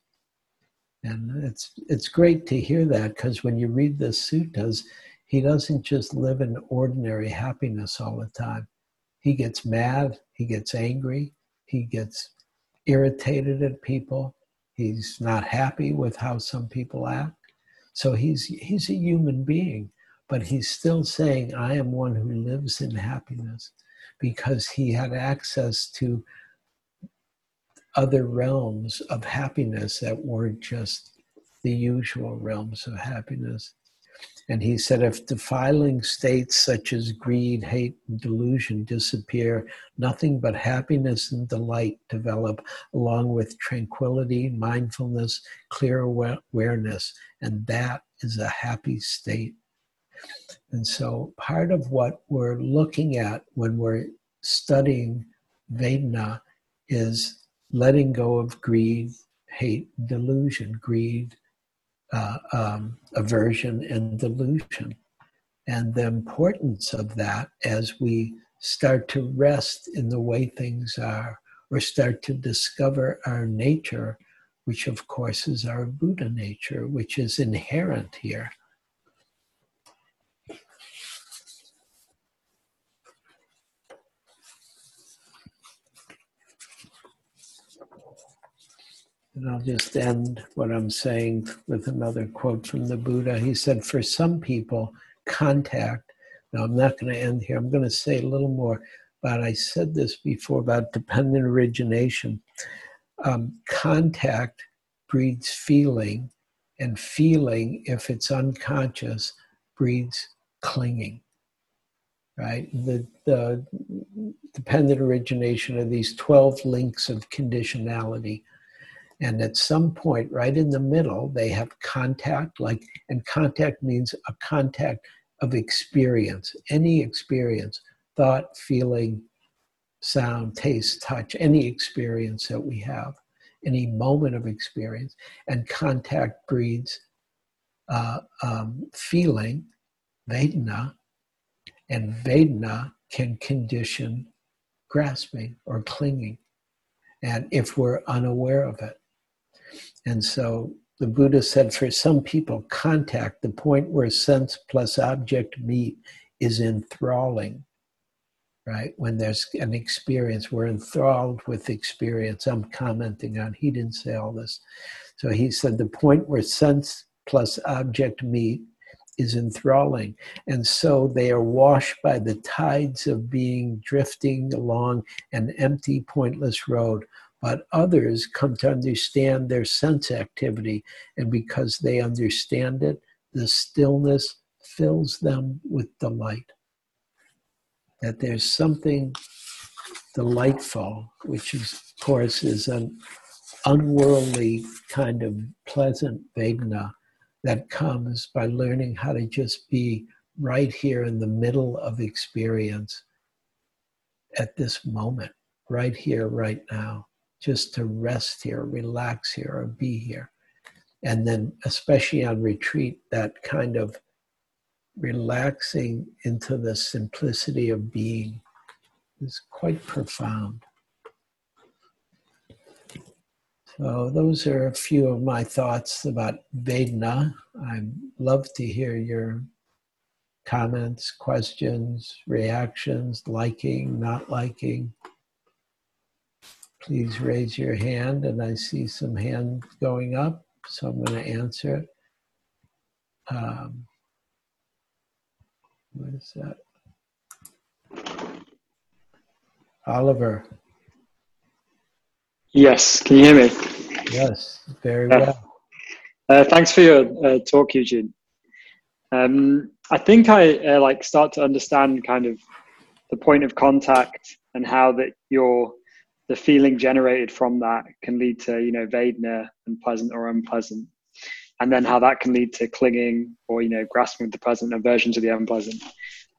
And it's, it's great to hear that because when you read the suttas, he doesn't just live in ordinary happiness all the time. He gets mad, he gets angry, he gets irritated at people, he's not happy with how some people act. So he's he's a human being, but he's still saying, I am one who lives in happiness because he had access to other realms of happiness that weren't just the usual realms of happiness. And he said, if defiling states such as greed, hate, and delusion disappear, nothing but happiness and delight develop, along with tranquility, mindfulness, clear awareness. And that is a happy state. And so, part of what we're looking at when we're studying Vedana is letting go of greed, hate, delusion, greed, uh, um, aversion and delusion. And the importance of that as we start to rest in the way things are or start to discover our nature, which of course is our Buddha nature, which is inherent here. And I'll just end what I'm saying with another quote from the Buddha. He said, For some people, contact, now I'm not going to end here, I'm going to say a little more, but I said this before about dependent origination. Um, contact breeds feeling, and feeling, if it's unconscious, breeds clinging. Right? The, the dependent origination are these 12 links of conditionality and at some point, right in the middle, they have contact, like, and contact means a contact of experience, any experience, thought, feeling, sound, taste, touch, any experience that we have, any moment of experience. And contact breeds uh, um, feeling, Vedana, and Vedana can condition grasping or clinging. And if we're unaware of it, and so the Buddha said for some people, contact, the point where sense plus object meet, is enthralling. right? When there's an experience, we're enthralled with experience. I'm commenting on, he didn't say all this. So he said the point where sense plus object meet is enthralling. And so they are washed by the tides of being drifting along an empty, pointless road. But others come to understand their sense activity, and because they understand it, the stillness fills them with delight. That there's something delightful, which is, of course is an unworldly kind of pleasant vedana that comes by learning how to just be right here in the middle of experience at this moment, right here, right now, just to rest here, relax here, or be here. And then, especially on retreat, that kind of relaxing into the simplicity of being is quite profound. So, those are a few of my thoughts about Vedana. I'd love to hear your comments, questions, reactions, liking, not liking. Please raise your hand, and I see some hands going up, so I'm going to answer it. Um, what is that? Oliver. Yes, can you hear me? Yes, very well. Uh, thanks for your uh, talk, Eugene. Um, I think I uh, like start to understand kind of the point of contact and how that your the feeling generated from that can lead to you know Vedana and pleasant or unpleasant, and then how that can lead to clinging or you know grasping the pleasant aversion to the unpleasant.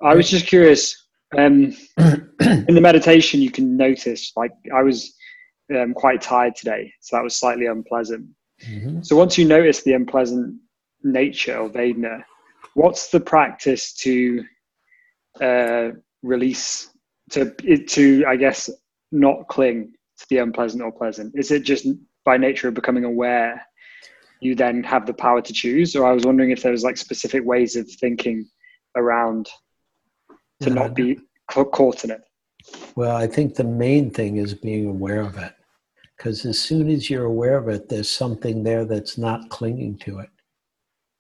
I was just curious. Um, in the meditation, you can notice like I was um, quite tired today, so that was slightly unpleasant. Mm-hmm. So once you notice the unpleasant nature of Vedana, what's the practice to uh, release to to I guess not cling to the unpleasant or pleasant? Is it just by nature of becoming aware? You then have the power to choose, or I was wondering if there was like specific ways of thinking around to not be caught in it. Well, I think the main thing is being aware of it. Because as soon as you're aware of it, there's something there that's not clinging to it.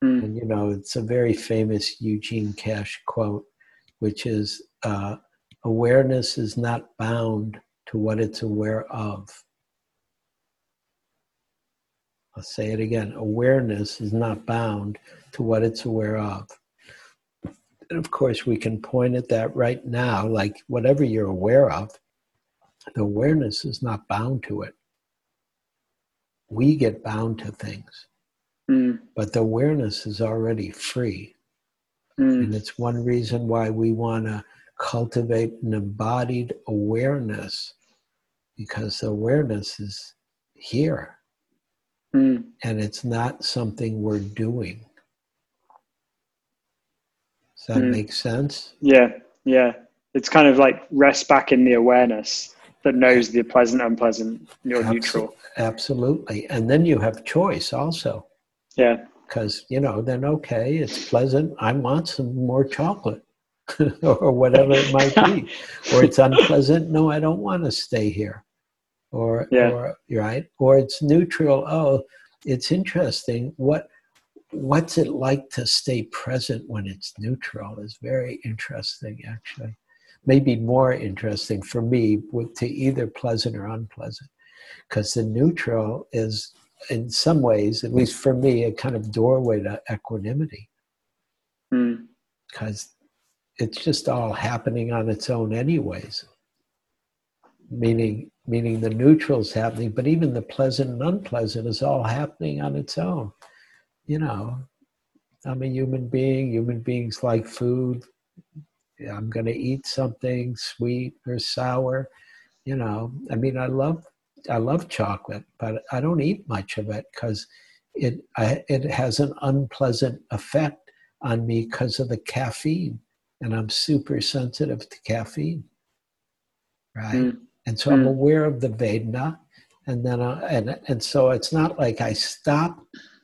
Mm. And you know, it's a very famous Eugene Cash quote, which is uh, awareness is not bound to what it's aware of. I'll say it again awareness is not bound to what it's aware of. And of course, we can point at that right now, like whatever you're aware of, the awareness is not bound to it we get bound to things. Mm. But the awareness is already free. Mm. And it's one reason why we want to cultivate an embodied awareness because awareness is here. Mm. And it's not something we're doing. Does that mm. make sense? Yeah, yeah. It's kind of like rest back in the awareness that knows the pleasant, unpleasant, you're neutral. Absolutely. And then you have choice also. Yeah. Because, you know, then okay, it's pleasant. I want some more chocolate or whatever it might be. or it's unpleasant. No, I don't want to stay here. Or, yeah. or right. Or it's neutral. Oh, it's interesting. What what's it like to stay present when it's neutral is very interesting actually maybe more interesting for me with, to either pleasant or unpleasant because the neutral is in some ways at least for me a kind of doorway to equanimity because mm. it's just all happening on its own anyways meaning meaning the neutral is happening but even the pleasant and unpleasant is all happening on its own you know i'm a human being human beings like food I'm going to eat something sweet or sour. You know, I mean, I love I love chocolate, but I don't eat much of it because it I, it has an unpleasant effect on me because of the caffeine, and I'm super sensitive to caffeine. Right, mm. And so mm. I'm aware of the Vedana, and then I, and and so it's not like I stop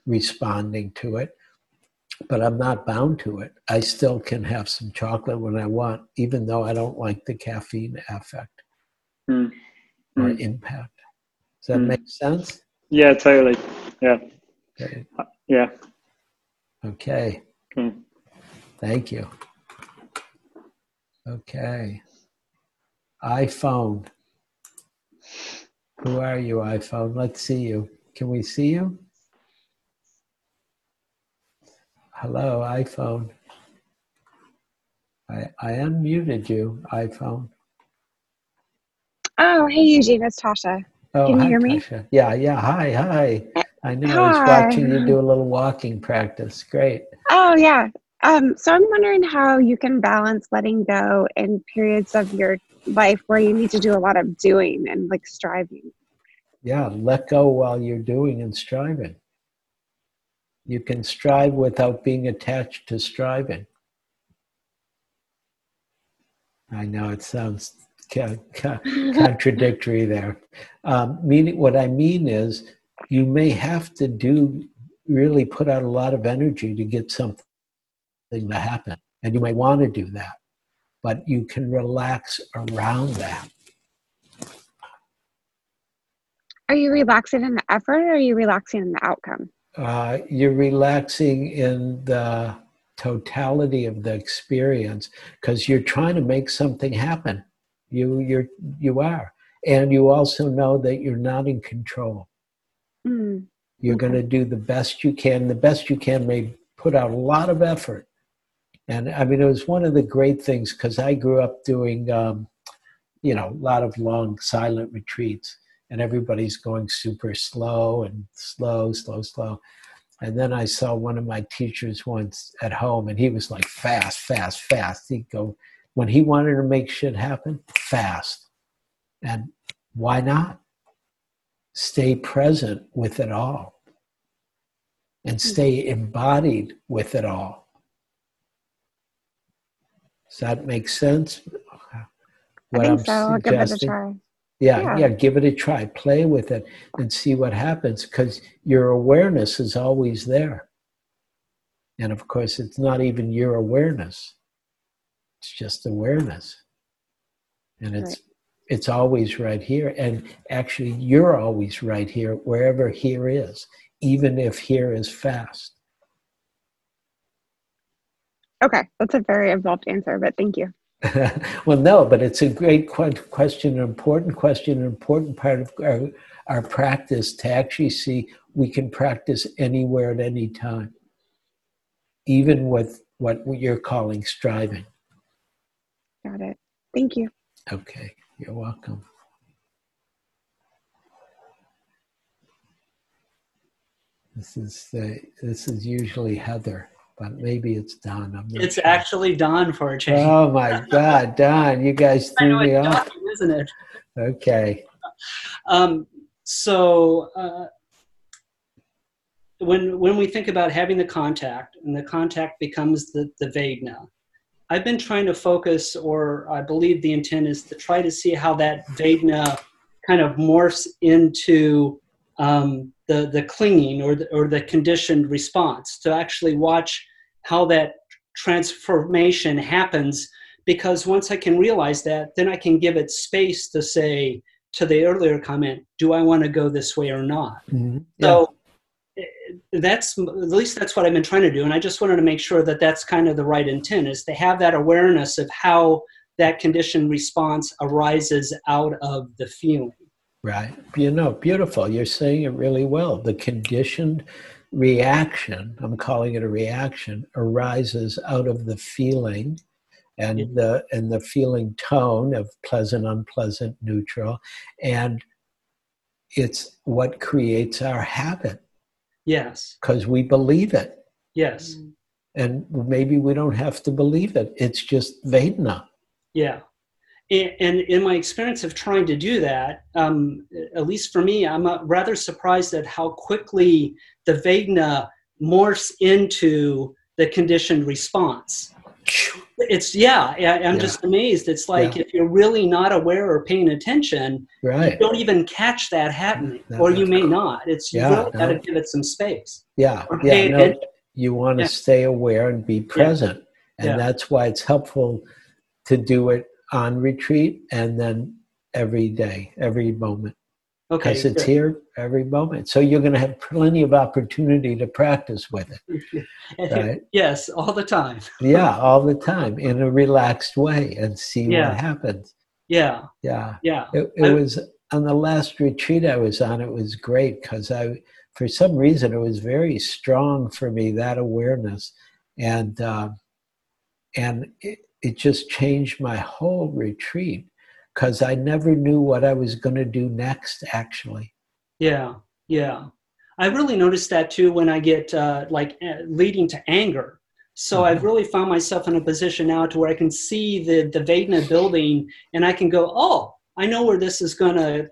responding to it. but I'm not bound to it. I still can have some chocolate when I want, even though I don't like the caffeine effect Mm. or Mm. impact. Does that Mm. make sense? Yeah, totally. Yeah, Okay. yeah. Okay. Mm. Thank you. Okay. iPhone. Who are you, iPhone? Let's see you. Can we see you? Hello, iPhone. I, I unmuted you, iPhone. Oh, hey Eugene, it's Tasha. Oh, Can you hi, hear me? Tasha. Yeah, yeah. Hi, hi. I know. I was watching you do a little walking practice. Great. Oh yeah. Um, so I'm wondering how you can balance letting go in periods of your life where you need to do a lot of doing and like striving. Yeah, let go while you're doing and striving. You can strive without being attached to striving. I know it sounds ca- ca- contradictory there. Um, meaning, what I mean is, you may have to do really put out a lot of energy to get something to happen, and you may want to do that, but you can relax around that. Are you relaxing in the effort or are you relaxing in the outcome? uh, you're relaxing in the totality of the experience because you're trying to make something happen. You you're you are, and you also know that you're not in control. Mm, You're Okay. going to do the best you can. The best you can may put out a lot of effort. And I mean, it was one of the great things because I grew up doing, um, you know, a lot of long silent retreats, and everybody's going super slow and slow, slow, slow. And then I saw one of my teachers once at home, and he was like fast, fast, fast. He'd go, when he wanted to make shit happen, fast. And why not? Stay present with it all and stay embodied with it all. Does that make sense? I think so. I'll give it a suggesting? try. Yeah, Yeah. yeah, give it a try. Play with it and see what happens because your awareness is always there. And of course, it's not even your awareness, it's just awareness. And it's Right. it's always right here. And actually, you're always right here, wherever here is, even if here is fast. Okay, that's a very involved answer, but thank you. well, no, but it's a great que- question, an important question, an important part of our, our practice to actually see we can practice anywhere at any time, even with what you're calling striving. Got it. Thank you. Okay, you're welcome. This is the, this is usually Heather, but maybe it's Don. It's sure. actually Don for a change. Oh my God, Don! You guys threw me off. shocking, isn't it? Okay. Um, so uh, when when we think about having the contact, and the contact becomes the the Vedana, I've been trying to focus, or I believe the intent is to try to see how that Vedana kind of morphs into um, the the clinging or the, or the conditioned response. To actually watch how that transformation happens, because once I can realize that, then I can give it space to say to the earlier comment, do I want to go this way or not? Mhm. Yeah. So eh, that's at least that's what I've been trying to do, and I just wanted to make sure that that's kind of the right intent is to have that awareness of how that conditioned response arises out of the feeling. Right. You know, beautiful. You're saying it really well. The conditioned reaction, I'm calling it a reaction, arises out of the feeling and Yeah. the and the feeling tone of pleasant, unpleasant, neutral. And it's what creates our habit Yes, because we believe it. yes, And maybe we don't have to believe it. It's just Vedana. yeah. And in my experience of trying to do that, um, at least for me, I'm uh, rather surprised at how quickly the Vedana morphs into the conditioned response. It's yeah, I'm Yeah. just amazed. It's like Yeah. if you're really not aware or paying attention, Right. you don't even catch that happening, No, or you no. may not. It's you Yeah, really got to give it some space. Yeah. Yeah. No, you want to stay aware and be present. And that's why it's helpful to do it on retreat and then every day, every moment. Okay. Because it's good. here every moment. So you're going to have plenty of opportunity to practice with it. Right? yes, all the time. Yeah, all the time in a relaxed way and see Yeah. what happens. Yeah, Yeah. yeah. It, it was on the last retreat I was on, it was great because I, for some reason, it was very strong for me, that awareness. And, uh, and it, it just changed my whole retreat because I never knew what I was going to do next, actually. Yeah, yeah. I really noticed that too when I get uh, like uh, leading to anger. So I've Mhm. really found myself in a position now to where I can see the the Vedana building and I can go, oh, I know where this is going to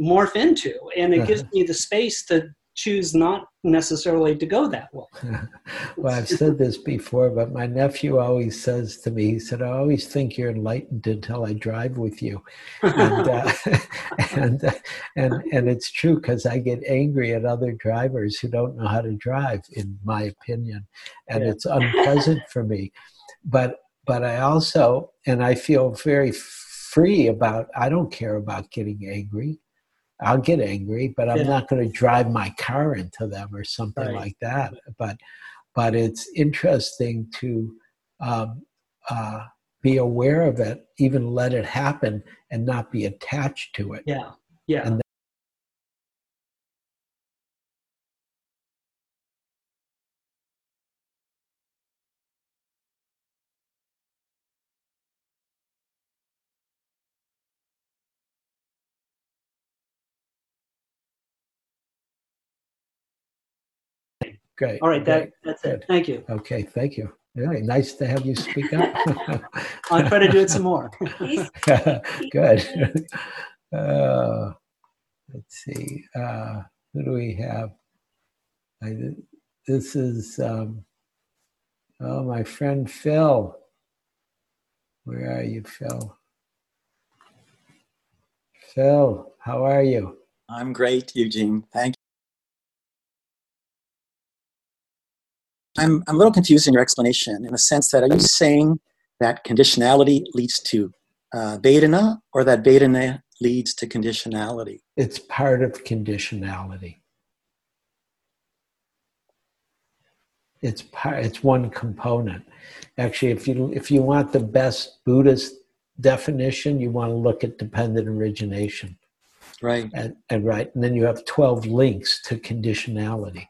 morph into, and it gives me the space to choose not necessarily to go that way. well, I've said this before, but my nephew always says to me, he said, I always think you're enlightened until I drive with you. and uh, and and and it's true because I get angry at other drivers who don't know how to drive, in my opinion, and Yeah. it's unpleasant for me. But but I also and I feel very free about. I don't care about getting angry. I'll get angry, but I'm Yeah. not going to drive my car into them or something Right. like that. But but it's interesting to. Um, uh, be aware of it, even let it happen, and not be attached to it. yeah, yeah. And Great. All right, that great. that's Good. it. Thank you. Okay, thank you. Really nice to have you speak up. I'll try to do it some more. Good. Uh, let's see. Uh, who do we have? I, this is um, oh my friend Phil. Where are you, Phil? Phil, how are you? I'm great, Eugene. Thank I'm, I'm a little confused in your explanation in the sense that are you saying that conditionality leads to uh, Vedana or that Vedana leads to conditionality? It's part of conditionality. It's part. It's one component. Actually, if you if you want the best Buddhist definition, you want to look at dependent origination, Right. and, and right, and then you have twelve links to conditionality.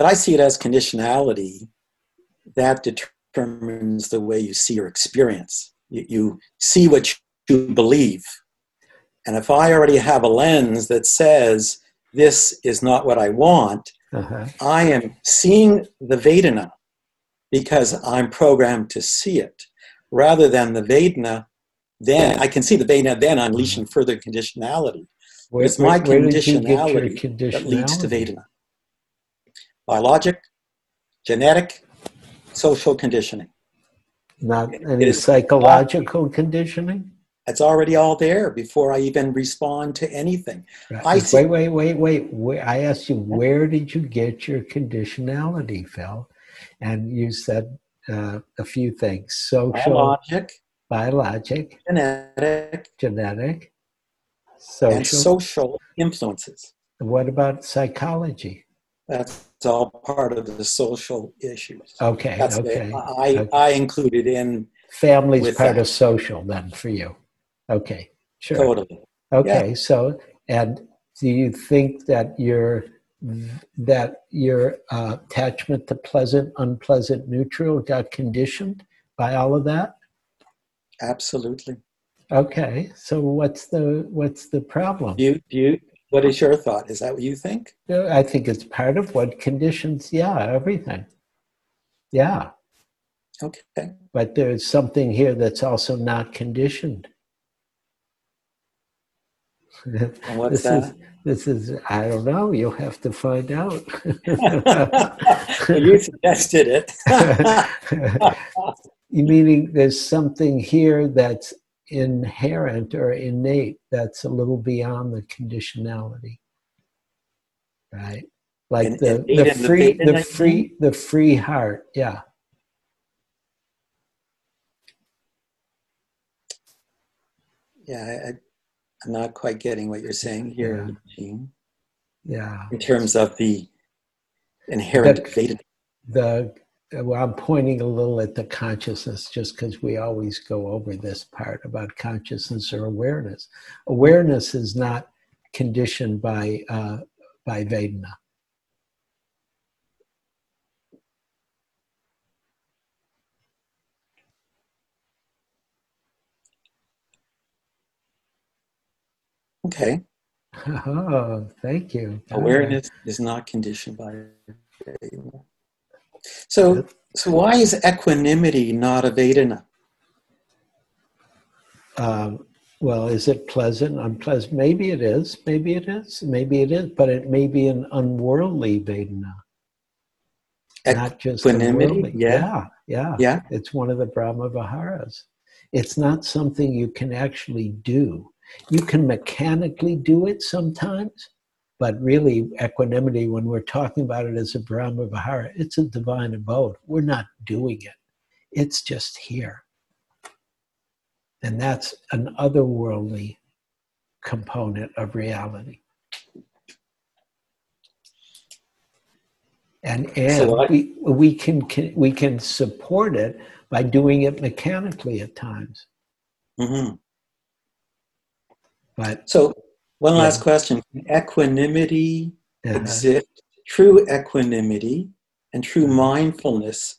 But I see it as conditionality that determines the way you see your experience. You, you see what you believe. And if I already have a lens that says this is not what I want, Uh-huh. I am seeing the Vedana because I'm programmed to see it, rather than the Vedana. Then I can see the Vedana, then unleashing further conditionality. Where, It's my where- where did you get your conditionality that leads to? Vedana. Biologic, genetic, social conditioning. Not any is- psychological conditioning. It's already all there before I even respond to anything. I see- Wait, wait, wait, wait. I asked you, where did you get your conditionality, Phil? And you said uh, a few things: social, Biologic, biologic, genetic, genetic, and social. social influences. what about psychology? That's all part of the social issues. Okay, That's okay. the, I, okay. I included in Family's part that. of social, then, for you. Okay, sure. totally. Okay, so and do you think that your that your uh, attachment to pleasant, unpleasant, neutral got conditioned by all of that? Absolutely. Okay, so what's the what's the problem? Do you, do you, what is your thought? Is that what you think? I think it's part of what conditions. Yeah, everything. Yeah, Okay. but there's something here that's also not conditioned. And what's this that? is this is I don't know. You'll have to find out. you suggested it. meaning there's something here that's inherent or innate that's a little beyond the conditionality, right? like And- the and the free the Vedana- free the free heart. Yeah. Yeah, I, I'm not quite getting what you're saying here, Yeah. Gene, Yeah. in terms of the inherent the well, I'm pointing a little at the consciousness just because we always go over this part about consciousness or awareness. Awareness is not conditioned by uh, by Vedana. Okay. Oh, thank you. Awareness is not conditioned by Vedana. So, so why is equanimity not a Vedana? Um, well, is it pleasant, unpleasant? Maybe it is. Maybe it is. Maybe it is. But it may be an unworldly Vedana, not just Equanimity? unworldly. Yeah. yeah, yeah. Yeah. It's one of the Brahma Viharas. It's not something you can actually do. You can mechanically do it sometimes, but really, equanimity, when we're talking about it as a Brahma Vihara, it's a divine abode. We're not doing it, it's just here. And that's an otherworldly component of reality. And, and So I- we, we, can, can, we can support it by doing it mechanically at times. hmm But So, one Yeah. last question: Can Equanimity uh, exist? True equanimity and true mindfulness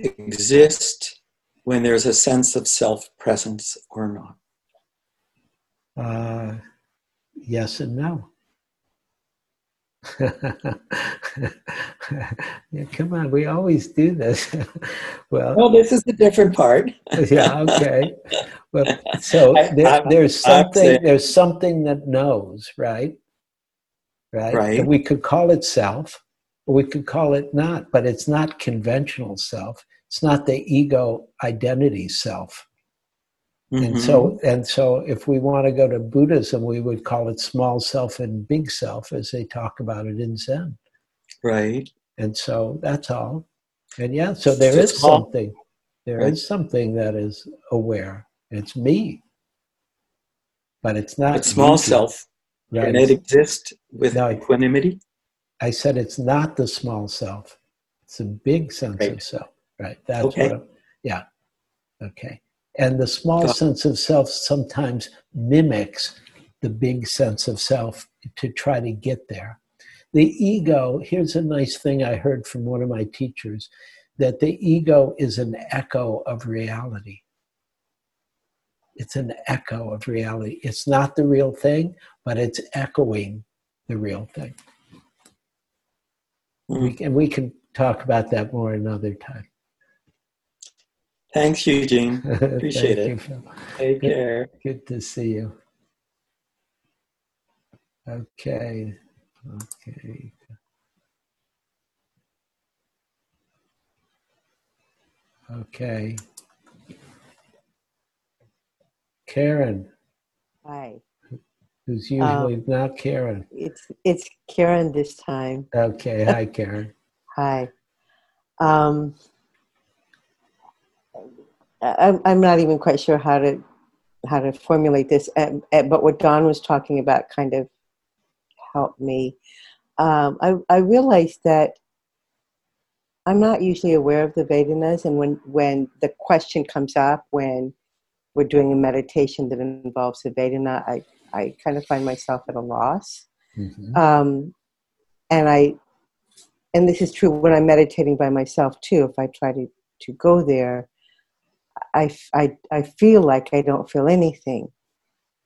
exist when there's a sense of self-presence or not. uh, yes and no. yeah, come on, we always do this. well, Well, this is the different part. yeah, okay. Well, so there, there's something there's something that knows, right? Right. Right. And we could call it self, or we could call it not, but it's not conventional self. It's not the ego identity self. And Mhm. so and so if we want to go to Buddhism, we would call it small self and big self as they talk about it in Zen. right. And so that's all. And yeah, so there So is something. There Right. is something that is aware. It's me. But it's not But small self Right. can it exist with No. equanimity? I said it's not the small self. It's a big sense Right. of self. Right. That's Okay. what I'm, yeah. Okay. And the small sense of self sometimes mimics the big sense of self to try to get there. The ego, here's a nice thing I heard from one of my teachers that the ego is an echo of reality. It's an echo of reality. It's not the real thing, but it's echoing the real thing. Mm. We can, we can talk about that more another time. Thanks, Eugene. Appreciate Thank it. you, Phil. Take care. Good to see you. Okay. Okay. Okay. Karen, Hi, who's usually not Karen. it's it's Karen this time. Okay. Hi, Karen. Hi. Um, I- I'm I'm not even quite sure how to how to formulate this, uh, uh, but what Don was talking about kind of helped me. Um, I I realized that I'm not usually aware of the Vedanas, and when when the question comes up when we're doing a meditation that involves a Vedana, I I kind of find myself at a loss. Mhm. um, and I, and this is true when I'm meditating by myself too. If I try to to go there, I I I feel like I don't feel anything.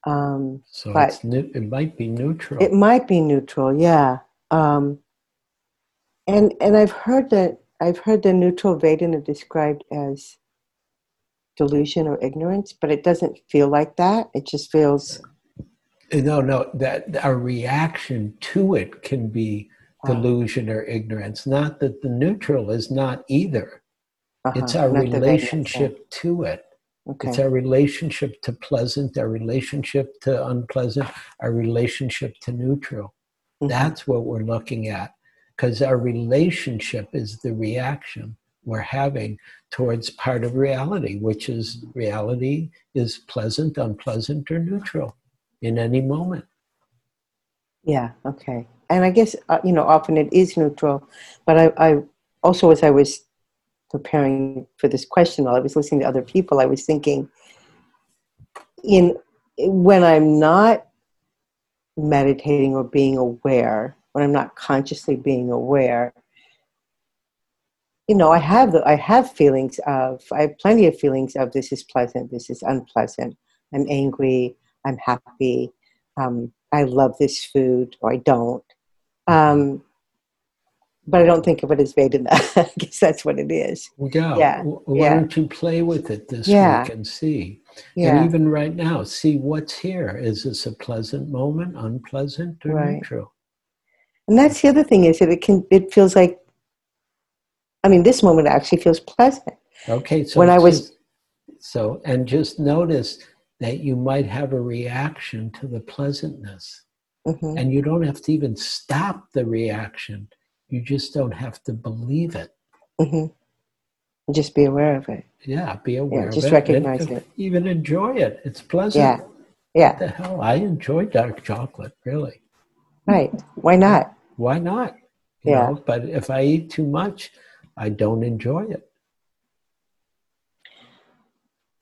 Um, So but- it's new, it might be neutral. it might be neutral, yeah. Um, and and I've heard that I've heard the neutral Vedana described as delusion or ignorance, but it doesn't feel like that. It just feels no, no, that our reaction to it can be uh, delusion or ignorance. Not that the neutral is not either. Uh-huh, It's our not relationship to it. Okay. It's our relationship to pleasant, our relationship to unpleasant, our relationship to neutral. Mhm. That's what we're looking at. because our relationship is the reaction we're having towards part of reality, which is reality is pleasant, unpleasant, or neutral in any moment. Yeah, okay. And I guess, uh, you know, often it is neutral, but I, I also, as I was preparing for this question, while I was listening to other people, I was thinking, in when I'm not meditating or being aware, when I'm not consciously being aware, you know, I have the, I have feelings of I have plenty of feelings of this is pleasant, this is unpleasant. I'm angry, I'm happy, um, I love this food, or I don't. Um, but I don't think of it as Vedana. I guess that's what it is. Yeah. Yeah. Why Yeah. don't you play with it this Yeah. week and see? Yeah. And even right now, see what's here. Is this a pleasant moment, unpleasant, or Right. neutral? And that's the other thing is that it can it feels like I mean this moment actually feels pleasant. Okay, so When I was- just- so and just notice that you might have a reaction to the pleasantness, hmm and you don't have to even stop the reaction. You just don't have to believe it. hmm Just be aware of it. Yeah, be aware just of it. recognize it. Even enjoy it. It's pleasant. Yeah. What Yeah, the hell? I enjoy dark chocolate. Really? right. Why not? Why not? You Yeah. know, but if I eat too much, I don't enjoy it.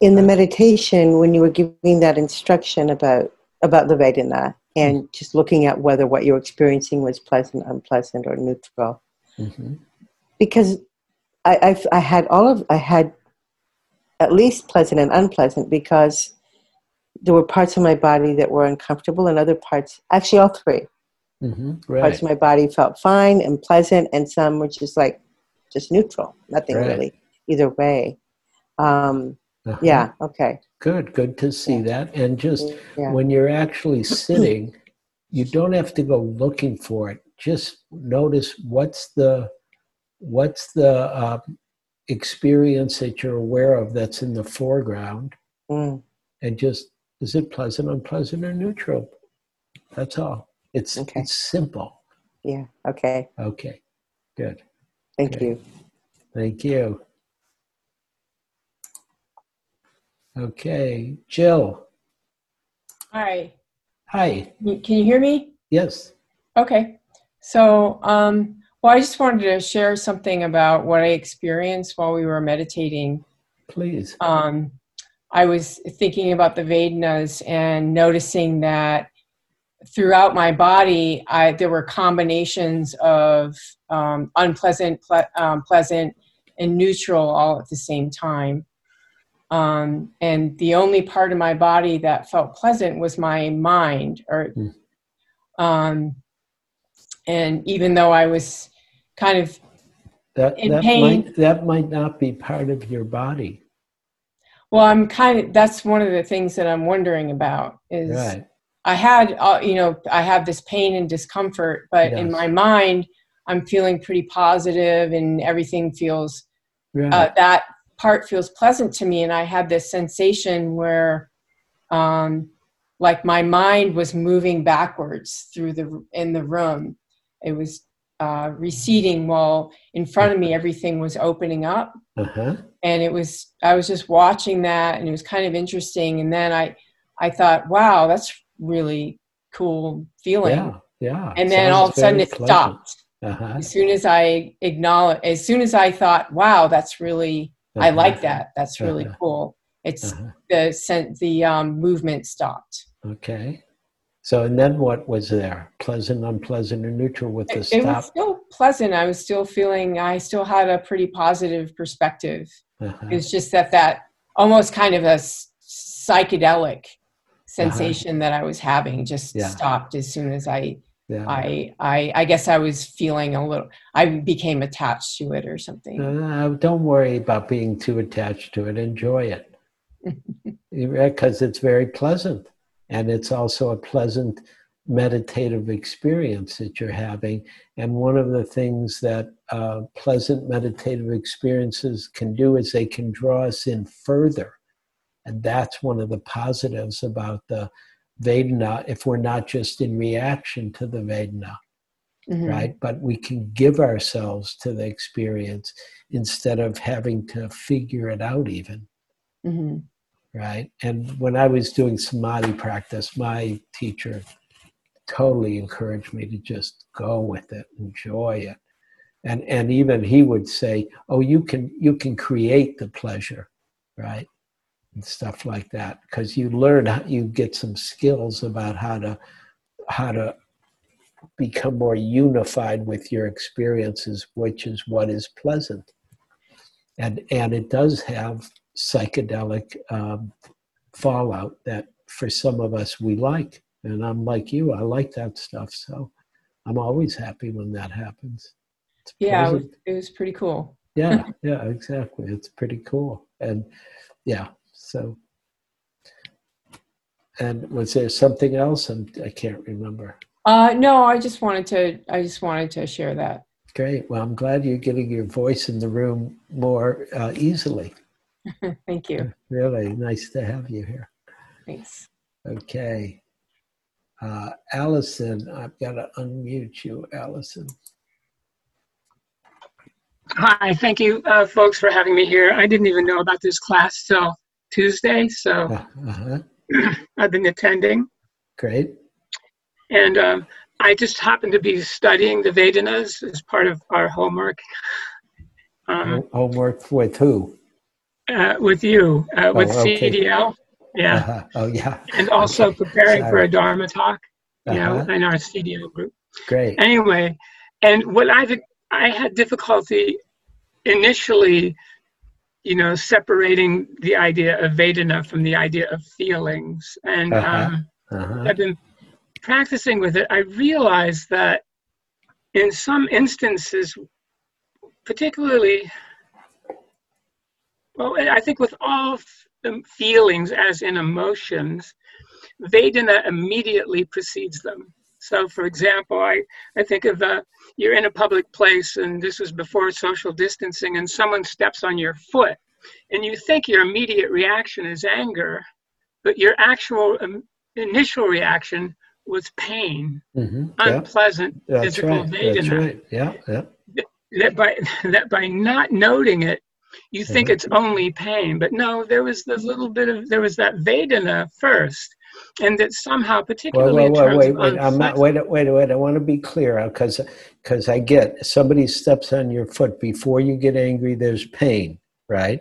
In the meditation, when you were giving that instruction about about the Vedana and just looking at whether what you're experiencing was pleasant, unpleasant, or neutral, hmm because I, I've, I had all of I had at least pleasant and unpleasant because there were parts of my body that were uncomfortable and other parts actually all three. Hmm parts of my body felt fine and pleasant and some were just like just neutral. Nothing Right. really either way. Um, Uh-huh. yeah okay Good. Good to see that. And just yeah when you're actually sitting, you don't have to go looking for it. Just notice what's the what's the uh, experience that you're aware of that's in the foreground, Mm, and just is it pleasant, unpleasant, or neutral? That's all. It's Okay. it's simple. yeah okay Okay. Good. thank Okay. you Thank you. Okay, Jill. Hi. Hi. Can you hear me? Yes. Okay. So, um, well, I just wanted to share something about what I experienced while we were meditating. Please. Um, I was thinking about the Vedanas and noticing that throughout my body, I, there were combinations of um, unpleasant, ple- um, pleasant, and neutral all at the same time. Um, and the only part of my body that felt pleasant was my mind, or Mm. um, and even though I was kind of That In that pain. might that might not be part of your body. well, I'm kind of that's one of the things that I'm wondering about is Right. I had, uh, you know, I have this pain and discomfort, but in my mind, I'm feeling pretty positive and everything feels, Right. uh, that part feels pleasant to me. And I had this sensation where, um, like my mind was moving backwards through the, in the room. It was uh, receding while in front of me, everything was opening up uh-huh. and it was i was just watching that and it was kind of interesting and then i i thought wow that's really cool feeling Yeah. Yeah. and then all of a sudden it pleasant. stopped Uh-huh. as soon as i acknowledge as soon as i thought wow that's really i Uh-huh. like that that's really Uh-huh. cool it's Uh-huh. the sent the um, movement stopped Okay. So and then what was there? Pleasant, unpleasant, or neutral with the it, it was still pleasant i was still feeling i still had a pretty positive perspective Uh-huh. It's just that that almost kind of a psychedelic sensation that I was having just Yeah. stopped as soon as I, Yeah. I, I, I guess I was feeling a little. I became attached to it or something. Uh, don't worry about being too attached to it. Enjoy it. Because it's very pleasant. And it's also a pleasant meditative experience that you're having. And one of the things that uh, pleasant meditative experiences can do is they can draw us in further. And that's one of the positives about the Vedana if we're not just in reaction to the Vedana. Mhm. right? But we can give ourselves to the experience instead of having to figure it out, even, Mhm. right? And when I was doing samadhi practice, my teacher totally encouraged me to just go with it, enjoy it. And, and even he would say, "Oh, you can you can create the pleasure, right?" And stuff like that because you learn how you get some skills about how to how to become more unified with your experiences which is what is pleasant. And and it does have psychedelic um, fallout that for some of us we like and i'm like you i like that stuff so i'm always happy when that happens. It's Yeah, it was, it was pretty cool. yeah yeah exactly it's pretty cool and yeah so and was there something else and i can't remember Uh, no, I just wanted to. I just wanted to share that. great well i'm glad you're getting your voice in the room more uh, easily Thank you. really nice to have you here Thanks. okay uh, allison i've got to unmute you allison Hi, thank you, uh, folks, for having me here. I didn't even know about this class till Tuesday, so uh, uh-huh. I've been attending. great And um, I just happened to be studying the Vedanas as part of our homework um, homework with who uh, with you, uh, with Oh, okay. CDL. Yeah. uh-huh. oh yeah And also Okay, preparing for a Dharma talk, you know, Uh-huh. in our CDL group. great Anyway, and what I've I had difficulty initially, you know, separating the idea of Vedana from the idea of feelings. And Uh-huh. um, uh-huh. I've been practicing with it. I realized that in some instances, particularly, well, I think with all f- feelings, as in emotions, Vedana immediately precedes them. So, for example, I, I think of uh, you're in a public place, and this was before social distancing, and someone steps on your foot, and you think your immediate reaction is anger, but your actual um, initial reaction was pain, Mhm. yeah unpleasant that's physical right that's Vedana. right yeah yeah That by that by not noting it, you think Mhm. it's only pain, but no, there was the little bit of there was that Vedana first, and that somehow, particularly in well, terms wait, wait, I'm not, wait, wait, wait. I want to be clear uh, because because I get somebody steps on your foot before you get angry. There's pain, right?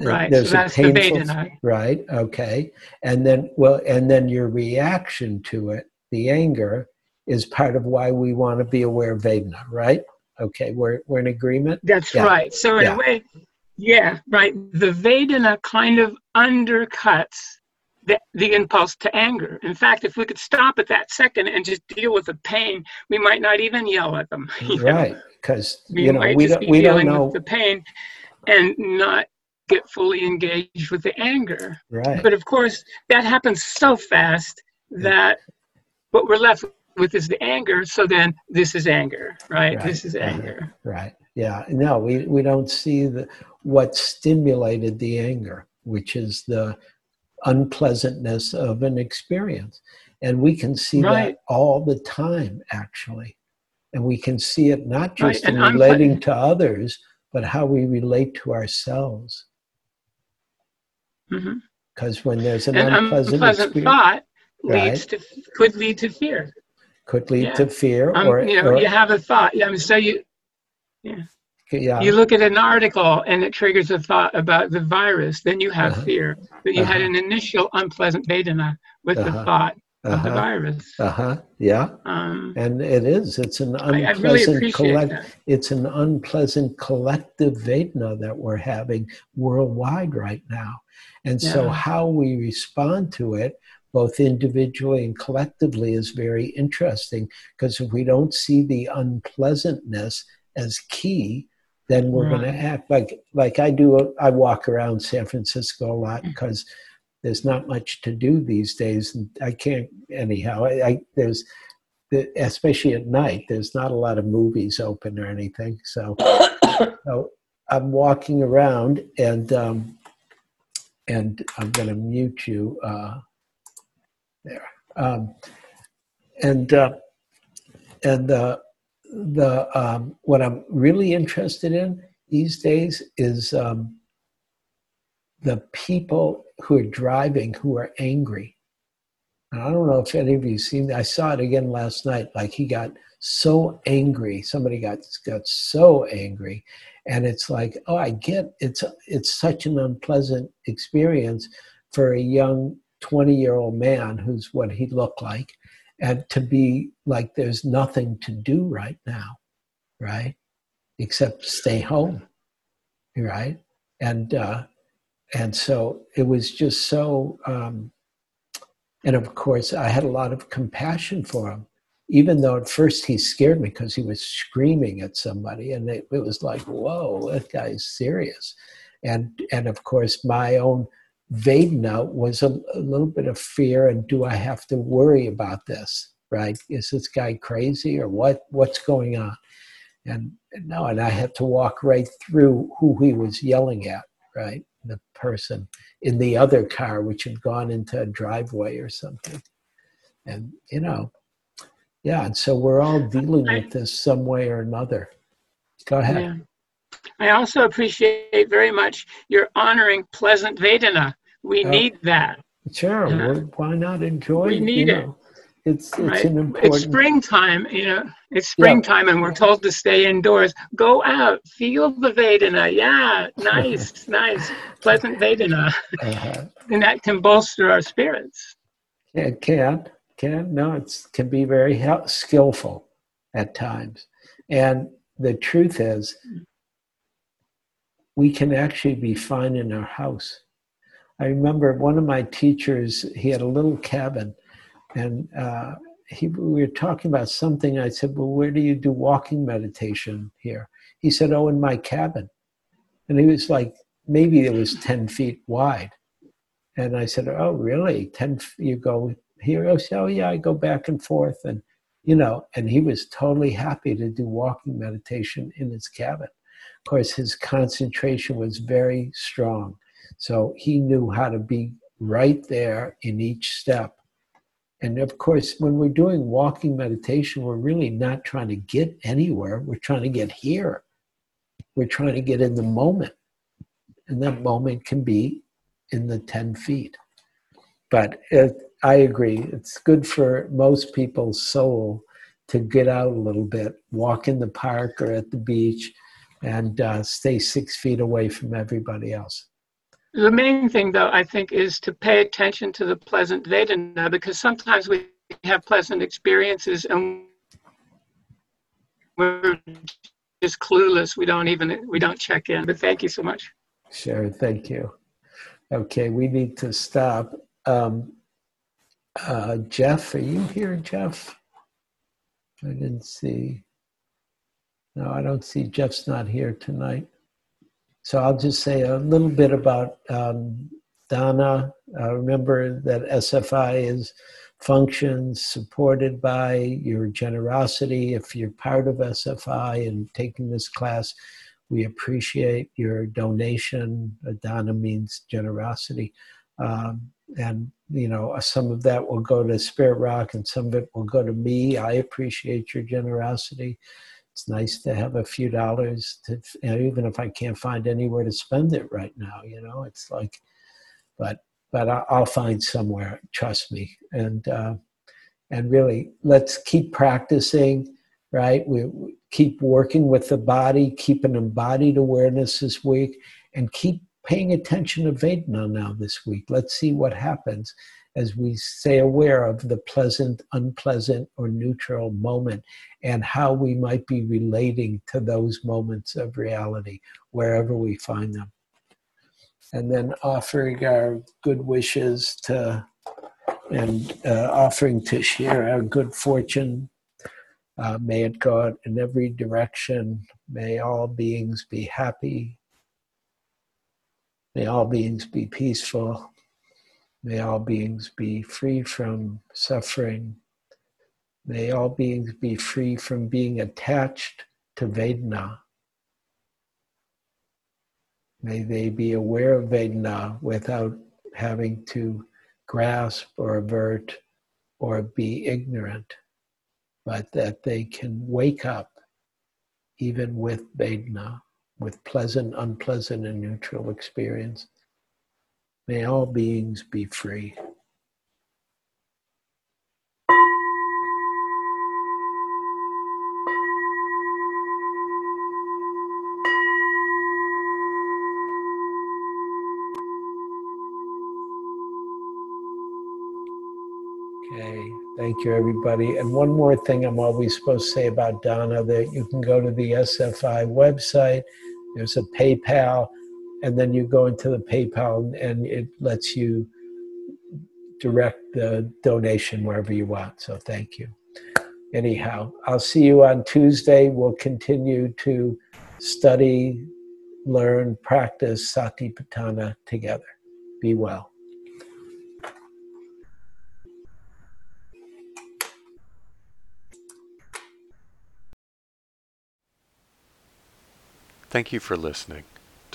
Right, There's so that's the painful, Vedana. right? Okay, and then well, and then your reaction to it, the anger, is part of why we want to be aware of Vedana, right? Okay, we're we're in agreement. That's Yeah. right. So in Yeah. a way, yeah, right. The Vedana kind of undercuts the, the impulse to anger. In fact, if we could stop at that second and just deal with the pain, we might not even yell at them. you know? Right, because We you know might we just don't be we don't dealing know with the pain and not get fully engaged with the anger. right. But of course, that happens so fast that what we're left with is the anger. So then this is anger, right? Right. This is anger. Right. Yeah. No, we, we don't see the what stimulated the anger, which is the unpleasantness of an experience. And we can see Right. that all the time, actually. And we can see it not Right, just in and unple- relating to others, but how we relate to ourselves. Because when there's an An unpleasant, unpleasant experience, thought Right. leads to could lead to fear. could lead yeah. to fear Um, or, you know, or you have a thought. Yeah, I mean, so you yeah, you look at an article and it triggers a thought about the virus, then you have Uh-huh. fear. But you had Uh-huh. an initial unpleasant Vedana with Uh-huh. the thought of the uh-huh, virus. uh-huh, yeah. Um, And it is. It's an I, I really unpleasant collect. that. It's an unpleasant collective Vedana that we're having worldwide right now. And so, how we respond to it, both individually and collectively, is very interesting. Because if we don't see the unpleasantness as key, then we're going to act like like I do. I walk around San Francisco a lot Mm. because there's not much to do these days, and I can't anyhow. I, I there's the, especially at night, there's not a lot of movies open or anything. So, so I'm walking around and um, and I'm going to mute you uh, there. Um, and uh, and the the um, what I'm really interested in these days is um, the people who are driving who are angry. And I don't know if any of you seen. I saw it again last night. Like he got so angry. Somebody got got so angry, and it's like, oh, I get it's it's such an unpleasant experience for a young twenty year old man who's what he looked like, and to be like there's nothing to do right now, right, except stay home, right, and uh, and so it was just so. Um, and of course, I had a lot of compassion for him even though at first he scared me because he was screaming at somebody and it, it, was like whoa that guy's serious and and of course my own vedana was a, a, little bit of fear and do i have to worry about this right is this guy crazy or what what's going on and no and i had to walk right through who he was yelling at right the person in the other car which had gone into a driveway or something and you know yeah, and so we're all dealing with this some way or another. Go ahead. Yeah. I also appreciate very much your honoring pleasant Vedana. We uh, need that. Sure. Why not enjoy we need it. Know, it's, it's right. an important. It's springtime, you know. It's springtime, yeah. and we're told to stay indoors. Go out, feel the Vedana. Yeah, nice, nice, pleasant Vedana, uh-huh. and that can bolster our spirits. It can can no it can be very skillful at times and the truth is we can actually be fine in our house. I remember one of my teachers he had a little cabin and uh, he, we were talking about something. I said well where do you do walking meditation here? He said oh in my cabin. And he was like maybe it was 10 feet wide. And i said oh really? 10 you go he goes, oh yeah, I go back and forth, and you know, and he was totally happy to do walking meditation in his cabin. Of course, his concentration was very strong, so he knew how to be right there in each step. And of course, when we're doing walking meditation, we're really not trying to get anywhere. We're trying to get here. We're trying to get in the moment. And that moment can be in the 10 feet. But it, I agree. It's good for most people's soul to get out a little bit, walk in the park or at the beach, and uh, stay six feet away from everybody else. The main thing, though, I think, is to pay attention to the pleasant Vedana because sometimes we have pleasant experiences and we're just clueless. We don't even we don't check in. But thank you so much. Sure, thank you. Okay, we need to stop. Um, uh, Jeff, are you here, Jeff? I didn't see. No, I don't see Jeff's not here tonight. So I'll just say a little bit about um, Dana. Uh, remember that SFI is functions supported by your generosity. If you're part of SFI and taking this class, we appreciate your donation. Dana means generosity. Um, and you know some of that will go to spirit rock and some of it will go to me i appreciate your generosity it's nice to have a few dollars to you know, even if i can't find anywhere to spend it right now you know it's like but but i'll find somewhere trust me. And uh, and really let's keep practicing right? We, we keep working with the body keep an embodied awareness this week and keep paying attention to Vedana now this week. Let's see what happens as we stay aware of the pleasant, unpleasant, or neutral moment and how we might be relating to those moments of reality wherever we find them. And then offering our good wishes to and uh, offering to share our good fortune. Uh, may it go out in every direction. May all beings be happy, May all beings be peaceful. May all beings be free from suffering. May all beings be free from being attached to Vedana. May they be aware of Vedana without having to grasp or avert or be ignorant but that they can wake up even with Vedana, with pleasant, unpleasant, and neutral experience. May all beings be free. Okay, thank you, everybody. And one more thing I'm always supposed to say about Dana that you can go to the SFI website, there's a PayPal, and then you go into the PayPal and it lets you direct the donation wherever you want. So thank you. Anyhow, I'll see you on Tuesday. We'll continue to study, learn, practice Satipatthana together. Be well. Thank you for listening.